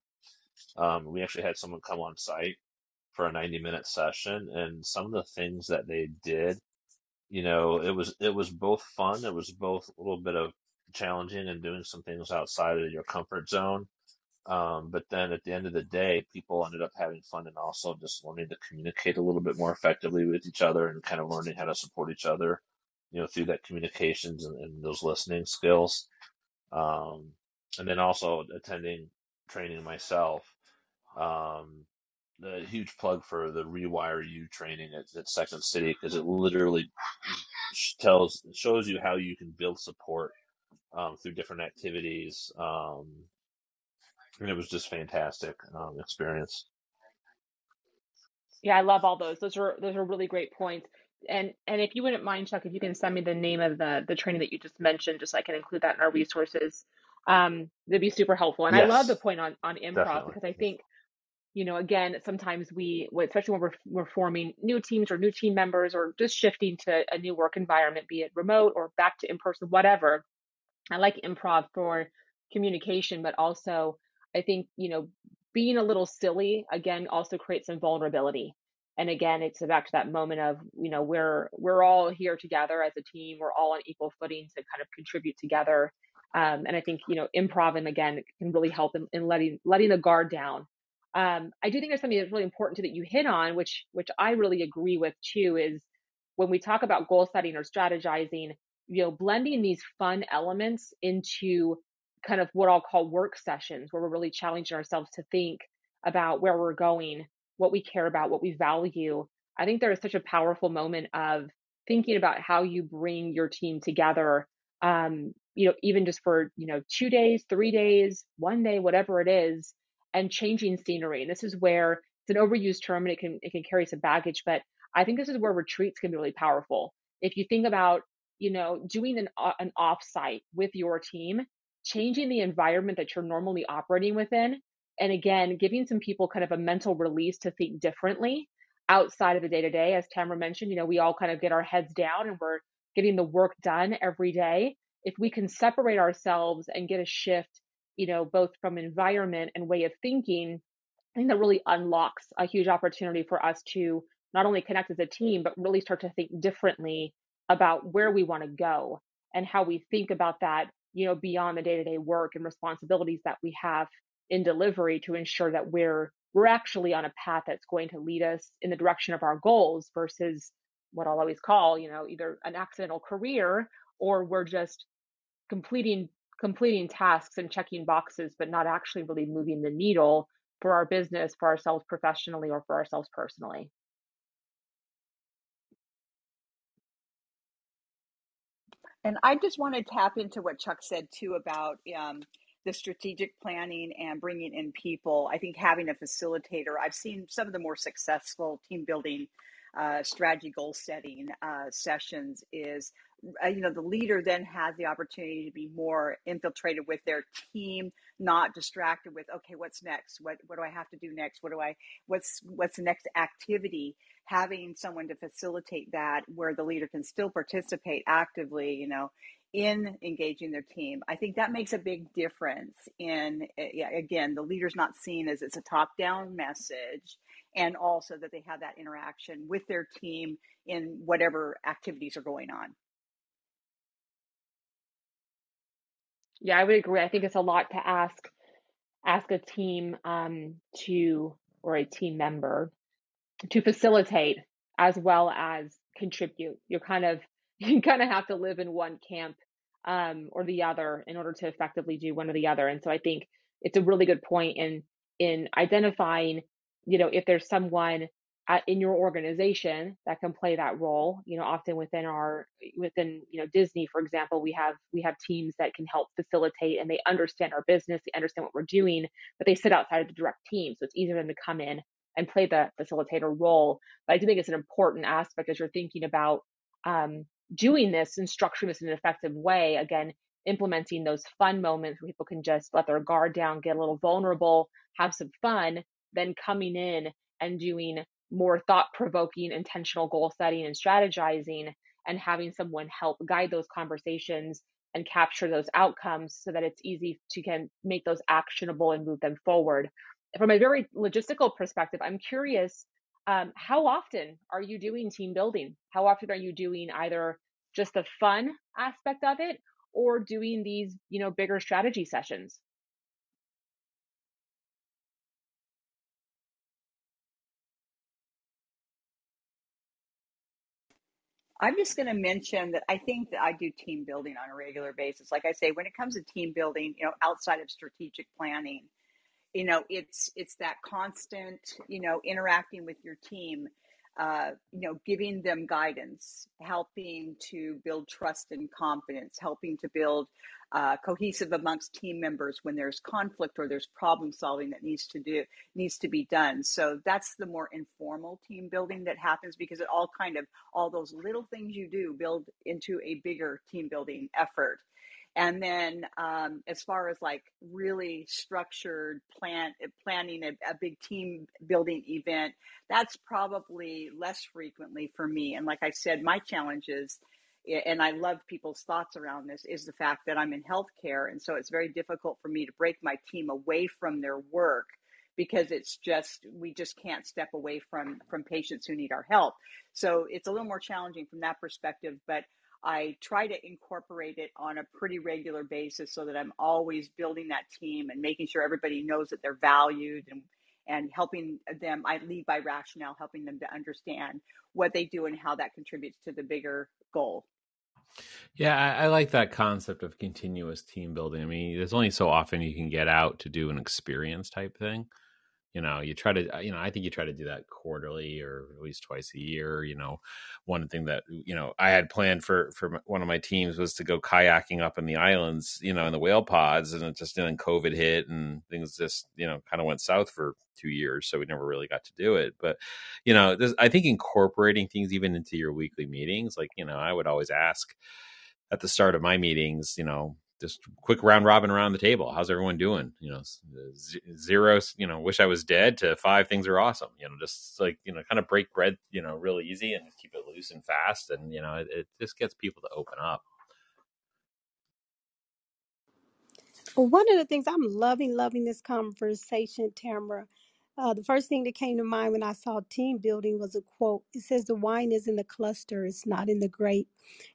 [SPEAKER 3] Um, we actually had someone come on site for a 90 minute session and some of the things that they did you know, it was it was both fun. It was both a little bit of challenging and doing some things outside of your comfort zone. Um, but then at the end of the day, people ended up having fun and also just learning to communicate a little bit more effectively with each other and kind of learning how to support each other, you know, through that communications and, and those listening skills. Um, and then also attending training myself. Um, a huge plug for the Rewire You training at, at Second City because it literally tells shows you how you can build support um, through different activities. Um, and it was just fantastic um, experience.
[SPEAKER 2] Yeah, I love all those. Those are those are really great points. And and if you wouldn't mind, Chuck, if you can send me the name of the the training that you just mentioned, just so I can include that in our resources, um, that'd be super helpful. And I love the point on on improv
[SPEAKER 3] definitely.
[SPEAKER 2] because I think you know, again, sometimes we, especially when we're, we're forming new teams or new team members or just shifting to a new work environment, be it remote or back to in person, whatever, I like improv for communication, but also I think, you know, being a little silly again also creates some vulnerability. And again, it's back to that moment of, you know, we're we're all here together as a team, we're all on equal footing to kind of contribute together. Um, and I think, you know, improv and again can really help in, in letting letting the guard down. Um, I do think there's something that's really important too that you hit on, which which I really agree with too, is when we talk about goal setting or strategizing, you know, blending these fun elements into kind of what I'll call work sessions where we're really challenging ourselves to think about where we're going, what we care about, what we value. I think there is such a powerful moment of thinking about how you bring your team together. Um, you know, even just for, you know, two days, three days, one day, whatever it is, and changing scenery. And this is where it's an overused term and it can it can carry some baggage, but I think this is where retreats can be really powerful. If you think about you know, doing an, uh, an offsite with your team, changing the environment that you're normally operating within. And again, giving some people kind of a mental release to think differently outside of the day to day. As Tamara mentioned, you know, we all kind of get our heads down and we're getting the work done every day. If we can separate ourselves and get a shift, you know, both from environment and way of thinking, I think that really unlocks a huge opportunity for us to not only connect as a team, but really start to think differently about where we want to go and how we think about that, you know, beyond the day-to-day work and responsibilities that we have in delivery to ensure that we're we're actually on a path that's going to lead us in the direction of our goals versus what I'll always call, you know, either an accidental career or we're just completing completing tasks and checking boxes, but not actually really moving the needle for our business, for ourselves professionally, or for ourselves personally.
[SPEAKER 1] And I just want to tap into what Chuck said too about um, the strategic planning and bringing in people. I think having a facilitator, I've seen some of the more successful team building uh, strategy goal setting uh, sessions is uh, you know the leader then has the opportunity to be more infiltrated with their team not distracted with okay what's next? What what do i have to do next? What do i what's what's the next activity? Having someone to facilitate that where the leader can still participate actively you know in engaging their team i think that makes a big difference in yeah, again the leader's not seen as it's a top down message and also that they have that interaction with their team in whatever activities are going on
[SPEAKER 2] Yeah, I would agree. I think it's a lot to ask ask a team um, to or a team member to facilitate as well as contribute. You're kind of *laughs* you kind of have to live in one camp um, or the other in order to effectively do one or the other. And so I think it's a really good point in in identifying, you know, if there's someone at, in your organization that can play that role. You know, often within our within you know Disney, for example, we have we have teams that can help facilitate and they understand our business, they understand what we're doing, but they sit outside of the direct team, so it's easier for them to come in and play the facilitator role. But I do think it's an important aspect as you're thinking about um, doing this and structuring this in an effective way. Again, implementing those fun moments where people can just let their guard down, get a little vulnerable, have some fun, then coming in and doing more thought provoking, intentional goal setting and strategizing, and having someone help guide those conversations and capture those outcomes so that it's easy to can make those actionable and move them forward. From a very logistical perspective, I'm curious Um, how often are you doing team building? How often are you doing either just the fun aspect of it or doing these, you know, bigger strategy sessions?
[SPEAKER 1] I'm just going to mention that I think that I do team building on a regular basis. Like I say, when it comes to team building, you know, outside of strategic planning, you know it's it's that constant you know interacting with your team uh, you know giving them guidance helping to build trust and confidence helping to build uh, cohesive amongst team members when there's conflict or there's problem solving that needs to do needs to be done so that's the more informal team building that happens because it all kind of all those little things you do build into a bigger team building effort and then um, as far as like really structured plan planning a, a big team building event, that's probably less frequently for me. And like I said, my challenge is, and I love people's thoughts around this, is the fact that I'm in healthcare, and so it's very difficult for me to break my team away from their work because it's just we just can't step away from from patients who need our help. So it's a little more challenging from that perspective but I try to incorporate it on a pretty regular basis so that I'm always building that team and making sure everybody knows that they're valued and and helping them I lead by rationale helping them to understand what they do and how that contributes to the bigger goal.
[SPEAKER 6] Yeah, I, I like that concept of continuous team building. I mean, there's only so often you can get out to do an experience type thing you know you try to uh, you know i think you try to do that quarterly or at least twice a year you know. One thing that you know i had planned for for one of my teams was to go kayaking up in the islands you know in the whale pods and it just then covid hit and things just you know kind of went south for two years so we never really got to do it. But you know this, i think incorporating things even into your weekly meetings like you know i would always ask at the start of my meetings you know just quick round robin around the table. How's everyone doing? You know, zero, you know, wish I was dead to five things are awesome. You know, just like, you know, kind of break bread, you know, really easy and keep it loose and fast. And, you know, it, it just gets people to open up.
[SPEAKER 9] One of the things I'm loving, loving this conversation, Tamara. Uh, the first thing that came to mind when I saw team building was a quote. It says, The wine is in the cluster, it's not in the grape.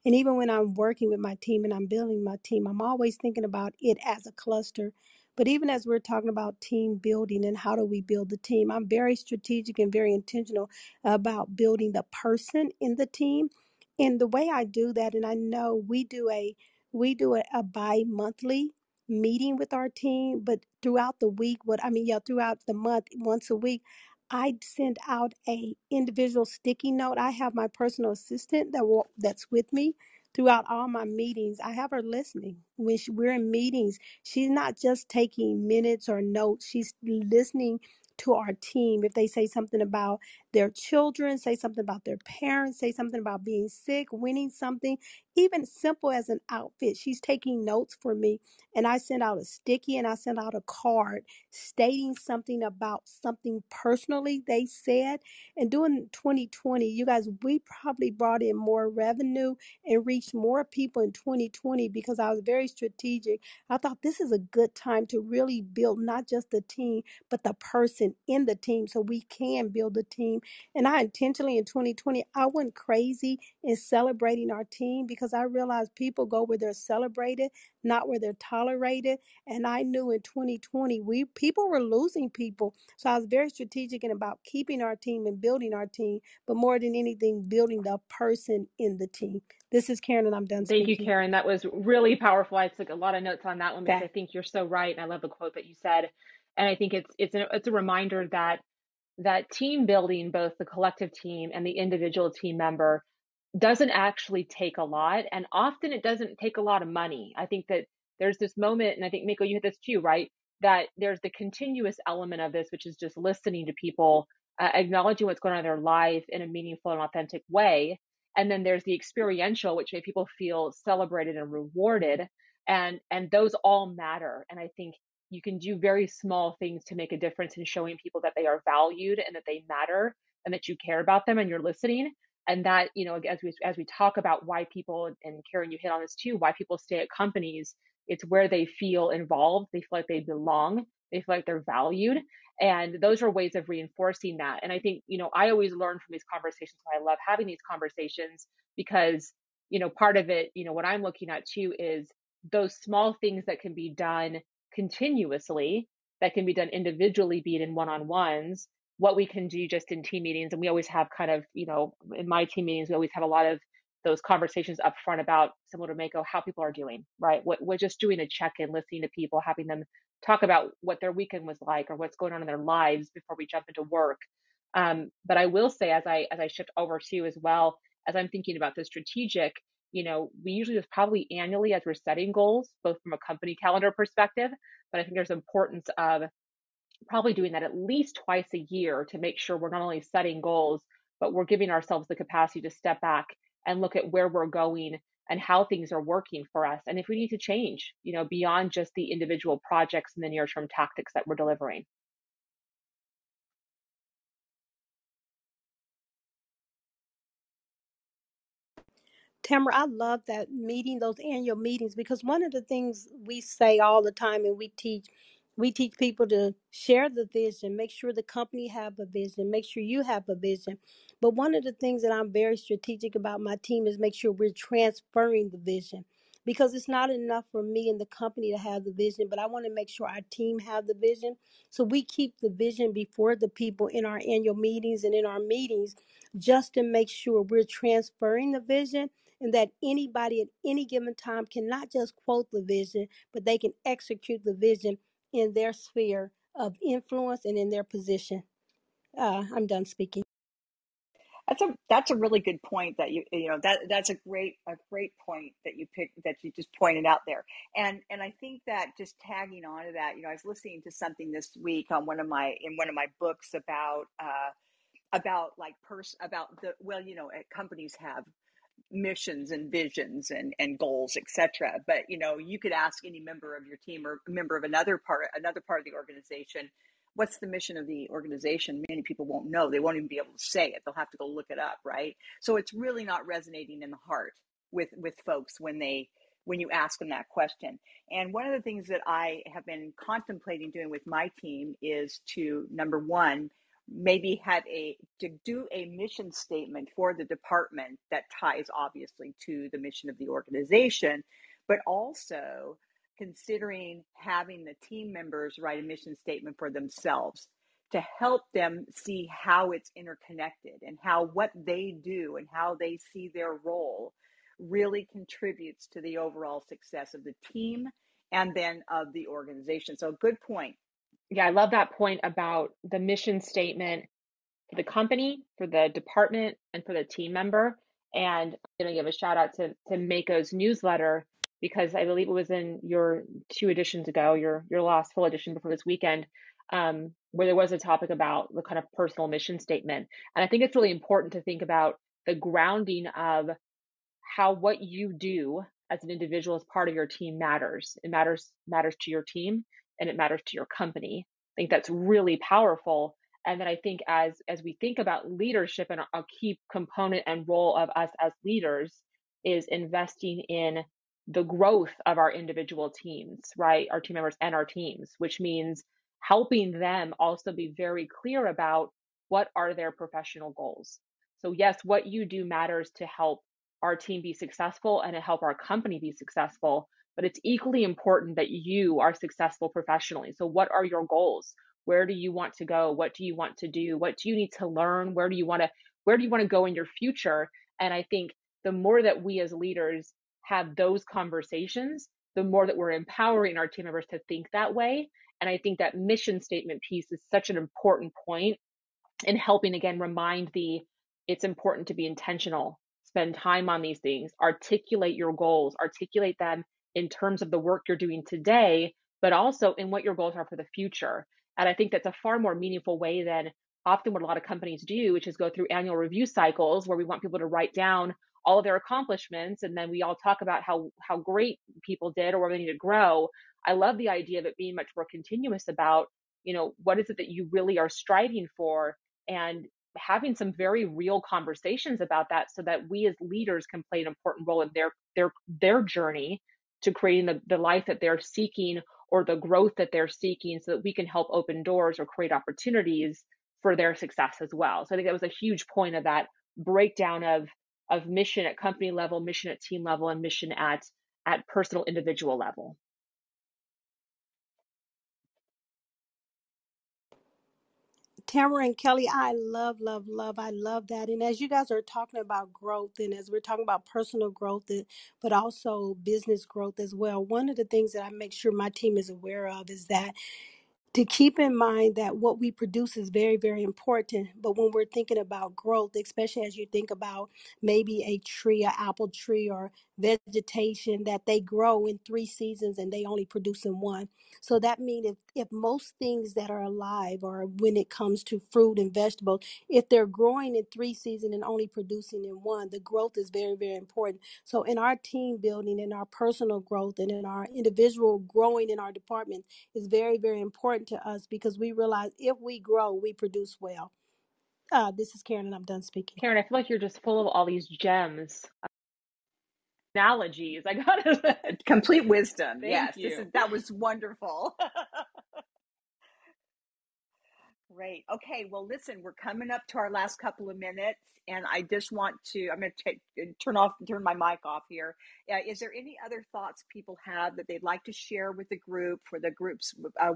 [SPEAKER 9] And even when I'm working with my team and I'm building my team, I'm always thinking about it as a cluster. But even as we're talking about team building and how do we build the team, I'm very strategic and very intentional about building the person in the team. And the way I do that, and I know we do a we do a, a bi-monthly meeting with our team, but throughout the week, what I mean, yeah, throughout the month, once a week, I send out a individual sticky note. I have my personal assistant that will, that's with me throughout all my meetings. I have her listening when she, we're in meetings. She's not just taking minutes or notes. She's listening to our team. If they say something about their children, say something about their parents, say something about being sick, winning something, even simple as an outfit. She's taking notes for me. And I sent out a sticky and I sent out a card stating something about something personally they said. And during 2020, you guys, we probably brought in more revenue and reached more people in 2020 because I was very strategic. I thought this is a good time to really build not just the team, but the person in the team so we can build a team. And I intentionally in 2020, I went crazy in celebrating our team because I realized people go where they're celebrated, not where they're tolerated. And I knew in 2020, we people were losing people. So I was very strategic and about keeping our team and building our team, but more than anything, building the person in the team. This is Karen, and I'm done
[SPEAKER 2] Thank you,
[SPEAKER 9] speaking.
[SPEAKER 2] Karen. That was really powerful. I took a lot of notes on that one because I think you're so right. And I love the quote that you said. And I think it's it's a, it's a reminder that that team building, both the collective team and the individual team member, doesn't actually take a lot. And often it doesn't take a lot of money. I think that there's this moment, and I think Miko, you hit this too, right? That there's the continuous element of this, which is just listening to people, uh, acknowledging what's going on in their life in a meaningful and authentic way. And then there's the experiential, which made people feel celebrated and rewarded. And and those all matter. And I think you can do very small things to make a difference in showing people that they are valued and that they matter and that you care about them and you're listening and that you know as we as we talk about why people and Karen you hit on this too why people stay at companies it's where they feel involved they feel like they belong they feel like they're valued. And those are ways of reinforcing that. And I think, you know, I always learn from these conversations. I love having these conversations because, you know, part of it, you know, what I'm looking at too is those small things that can be done continuously, that can be done individually, be it in one on ones, what we can do just in team meetings. And we always have kind of, you know, in my team meetings, we always have a lot of those conversations up front about similar to Mako, how people are doing, right? What we're just doing a check-in, listening to people, having them talk about what their weekend was like or what's going on in their lives before we jump into work. Um, but I will say, as I as I shift over to as well, as I'm thinking about the strategic, you know, we usually just probably annually as we're setting goals, both from a company calendar perspective, but I think there's importance of probably doing that at least twice a year to make sure we're not only setting goals, but we're giving ourselves the capacity to step back and look at where we're going and how things are working for us. And if we need to change you know beyond just the individual projects and the near term tactics that we're delivering.
[SPEAKER 9] Tamara, I love that meeting, those annual meetings, because one of the things we say all the time and we teach, we teach people to share the vision, make sure the company have a vision, make sure you have a vision. But one of the things that I'm very strategic about my team is make sure we're transferring the vision. Because it's not enough for me and the company to have the vision, but I want to make sure our team have the vision. So we keep the vision before the people in our annual meetings and in our meetings just to make sure we're transferring the vision and that anybody at any given time can not just quote the vision, but they can execute the vision in their sphere of influence and in their position. Uh, I'm done speaking.
[SPEAKER 1] That's a that's a really good point that you you know that that's a great a great point that you picked that you just pointed out there and and I think that just tagging on to that you know I was listening to something this week on one of my in one of my books about uh, about like pers about the well you know companies have missions and visions and, and goals etc but you know you could ask any member of your team or member of another part another part of the organization what's the mission of the organization? Many people won't know. They won't even be able to say it. They'll have to go look it up right? So it's really not resonating in the heart with with folks when they when you ask them that question. And one of the things that i have been contemplating doing with my team is to number one maybe have a to do a mission statement for the department that ties obviously to the mission of the organization but also considering having the team members write a mission statement for themselves to help them see how it's interconnected and how what they do and how they see their role really contributes to the overall success of the team and then of the organization. So good point
[SPEAKER 2] yeah i love that point about the mission statement for the company, for the department, and for the team member. And I'm going to give a shout out to, to Mako's newsletter because I believe it was in your two editions ago, your your last full edition before this weekend, um, where there was a topic about the kind of personal mission statement. And I think it's really important to think about the grounding of how what you do as an individual as part of your team matters. It matters matters to your team and it matters to your company. I think that's really powerful and then i think as as we think about leadership and a key component and role of us as leaders is investing in the growth of our individual teams right our team members and our teams which means helping them also be very clear about what are their professional goals so yes what you do matters to help our team be successful and to help our company be successful but it's equally important that you are successful professionally. So what are your goals? Where do you want to go? What do you want to do? What do you need to learn? Where do you want to where do you want to go in your future? And i think the more that we as leaders have those conversations the more that we're empowering our team members to think that way. And i think that mission statement piece is such an important point in helping again remind the it's important to be intentional. Spend time on these things. Articulate your goals. Articulate them in terms of the work you're doing today but also in what your goals are for the future and I think that's a far more meaningful way than often what a lot of companies do, which is go through annual review cycles where we want people to write down all of their accomplishments and then we all talk about how how great people did or where they need to grow. I love the idea of it being much more continuous about, you know, what is it that you really are striving for and having some very real conversations about that so that we as leaders can play an important role in their their their journey to creating the, the life that they're seeking or the growth that they're seeking so that we can help open doors or create opportunities for their success as well. So I think that was a huge point of that breakdown of of mission at company level, mission at team level, and mission at at personal individual level.
[SPEAKER 9] Tamara and Kelly, I love, love, love. I love that. And as you guys are talking about growth, and as we're talking about personal growth, and- but also business growth as well, one of the things that I make sure my team is aware of is that to keep in mind that what we produce is very, very important. But when we're thinking about growth, especially as you think about maybe a tree, an apple tree, or vegetation, that they grow in three seasons and they only produce in one. So that means if, if most things that are alive, or when it comes to fruit and vegetables, if they're growing in three seasons and only producing in one, the growth is very, very important. So in our team building, in our personal growth, and in our individual growing in our department is very, very important to us because we realize if we grow, we produce well. Uh, this is Karen, and I'm done speaking.
[SPEAKER 2] Karen, I feel like you're just full of all these gems, analogies. I gotta say,
[SPEAKER 1] Complete wisdom. Yes, this is that was wonderful. *laughs* Great. Okay. Well, listen, we're coming up to our last couple of minutes, and I just want to. I'm going to take, turn off, turn my mic off here. Uh, is there any other thoughts people have that they'd like to share with the group for the group's uh,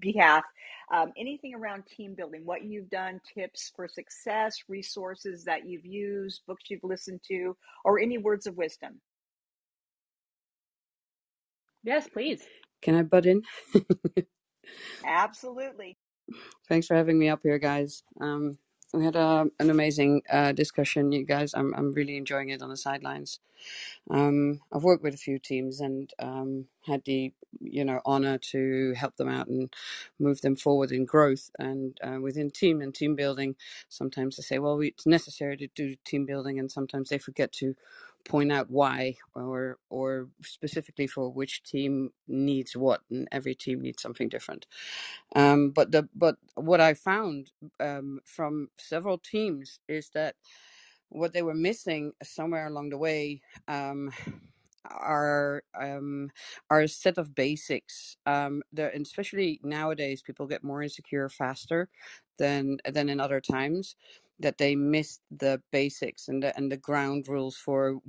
[SPEAKER 1] behalf? Um, anything around team building, what you've done, tips for success, resources that you've used, books you've listened to, or any words of wisdom?
[SPEAKER 2] Yes, please.
[SPEAKER 10] Can I butt in? *laughs*
[SPEAKER 1] Absolutely.
[SPEAKER 10] Thanks for having me up here, guys. Um, we had a, an amazing uh, discussion, you guys. I'm I'm really enjoying it on the sidelines. Um, I've worked with a few teams and um, had the you know honor to help them out and move them forward in growth. And uh, within team and team building, sometimes they say, well, we, it's necessary to do team building, and sometimes they forget to point out why or or specifically for which team needs what and every team needs something different um, but the but what I found um, from several teams is that what they were missing somewhere along the way um, are um, are a set of basics. Um, especially nowadays, people get more insecure faster than than in other times. That they missed the basics and the and the ground rules for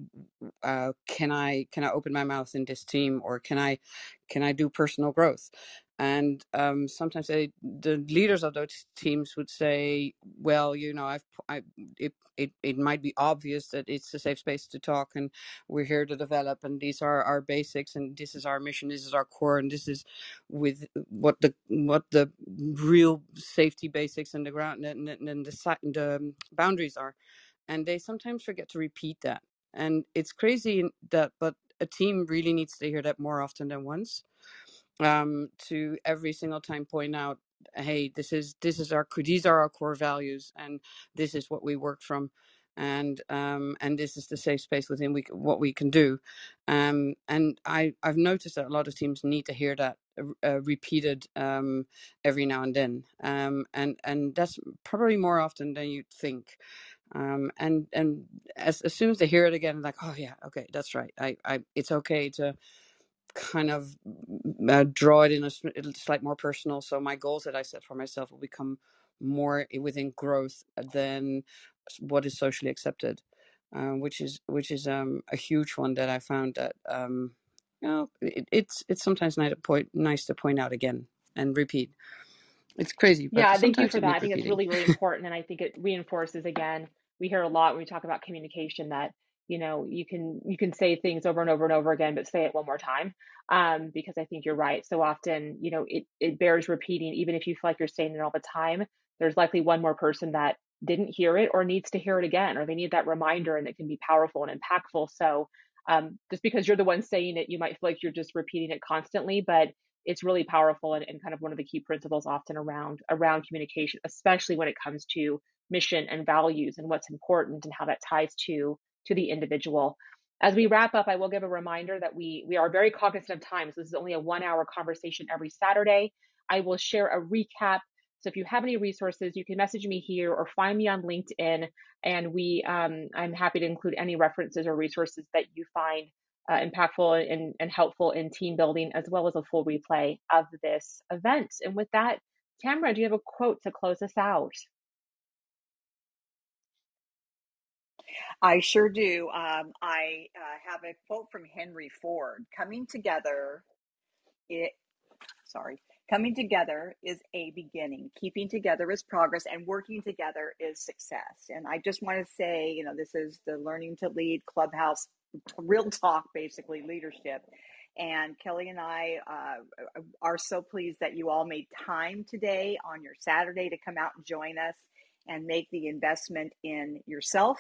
[SPEAKER 10] uh, can I can I open my mouth in this team or can I can I do personal growth and um, sometimes they, the leaders of those teams would say, "Well, you know, I've, I, it, it, it might be obvious that it's a safe space to talk, and we're here to develop, and these are our basics, and this is our mission, this is our core, and this is with what the what the real safety basics and the ground and, and, and the the um, boundaries are." And they sometimes forget to repeat that, and it's crazy that, but a team really needs to hear that more often than once um, to every single time point out, hey, this is this is our these are our core values, and this is what we work from, and um, and this is the safe space within we what we can do, um, and I I've noticed that a lot of teams need to hear that uh, repeated um, every now and then, um, and and that's probably more often than you'd think. Um, and and as, as soon as they hear it again, like, oh yeah, okay, that's right. I, I, it's okay to kind of uh, draw it in a, s- slight more personal. So my goals that I set for myself will become more within growth than what is socially accepted, um, which is which is um, a huge one that I found that um, you know it, it's it's sometimes nice to point nice to point out again and repeat. It's crazy, but
[SPEAKER 2] Yeah, thank you
[SPEAKER 10] sometimes
[SPEAKER 2] for
[SPEAKER 10] it
[SPEAKER 2] that. I
[SPEAKER 10] needs
[SPEAKER 2] think it's
[SPEAKER 10] repeating.
[SPEAKER 2] really, really important. And I think it reinforces again, we hear a lot when we talk about communication that, you know, you can you can say things over and over and over again, but say it one more time. Um, because I think you're right. So often, you know, it it bears repeating, even if you feel like you're saying it all the time, there's likely one more person that didn't hear it or needs to hear it again, or they need that reminder and it can be powerful and impactful. So um, just because you're the one saying it, you might feel like you're just repeating it constantly, but it's really powerful and, and kind of one of the key principles often around around communication, especially when it comes to mission and values and what's important and how that ties to to the individual. As we wrap up, I will give a reminder that we we are very cognizant of time. So this is only a one hour conversation every Saturday. I will share a recap. So if you have any resources, you can message me here or find me on LinkedIn, and we um, I'm happy to include any references or resources that you find uh, impactful and, and helpful in team building, as well as a full replay of this event. And with that, Tamara, do you have a quote to close us out?
[SPEAKER 1] I sure do. Um, I uh, have a quote from Henry Ford coming together. It, sorry, coming together is a beginning. Keeping together is progress, and working together is success. And I just want to say, you know, this is the Learning to Lead Clubhouse real talk, basically leadership. And Kelly and I uh, are so pleased that you all made time today on your Saturday to come out and join us and make the investment in yourself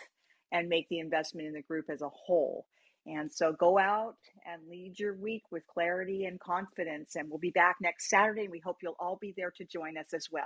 [SPEAKER 1] and make the investment in the group as a whole. And so go out and lead your week with clarity and confidence. And we'll be back next Saturday. And we hope you'll all be there to join us as well.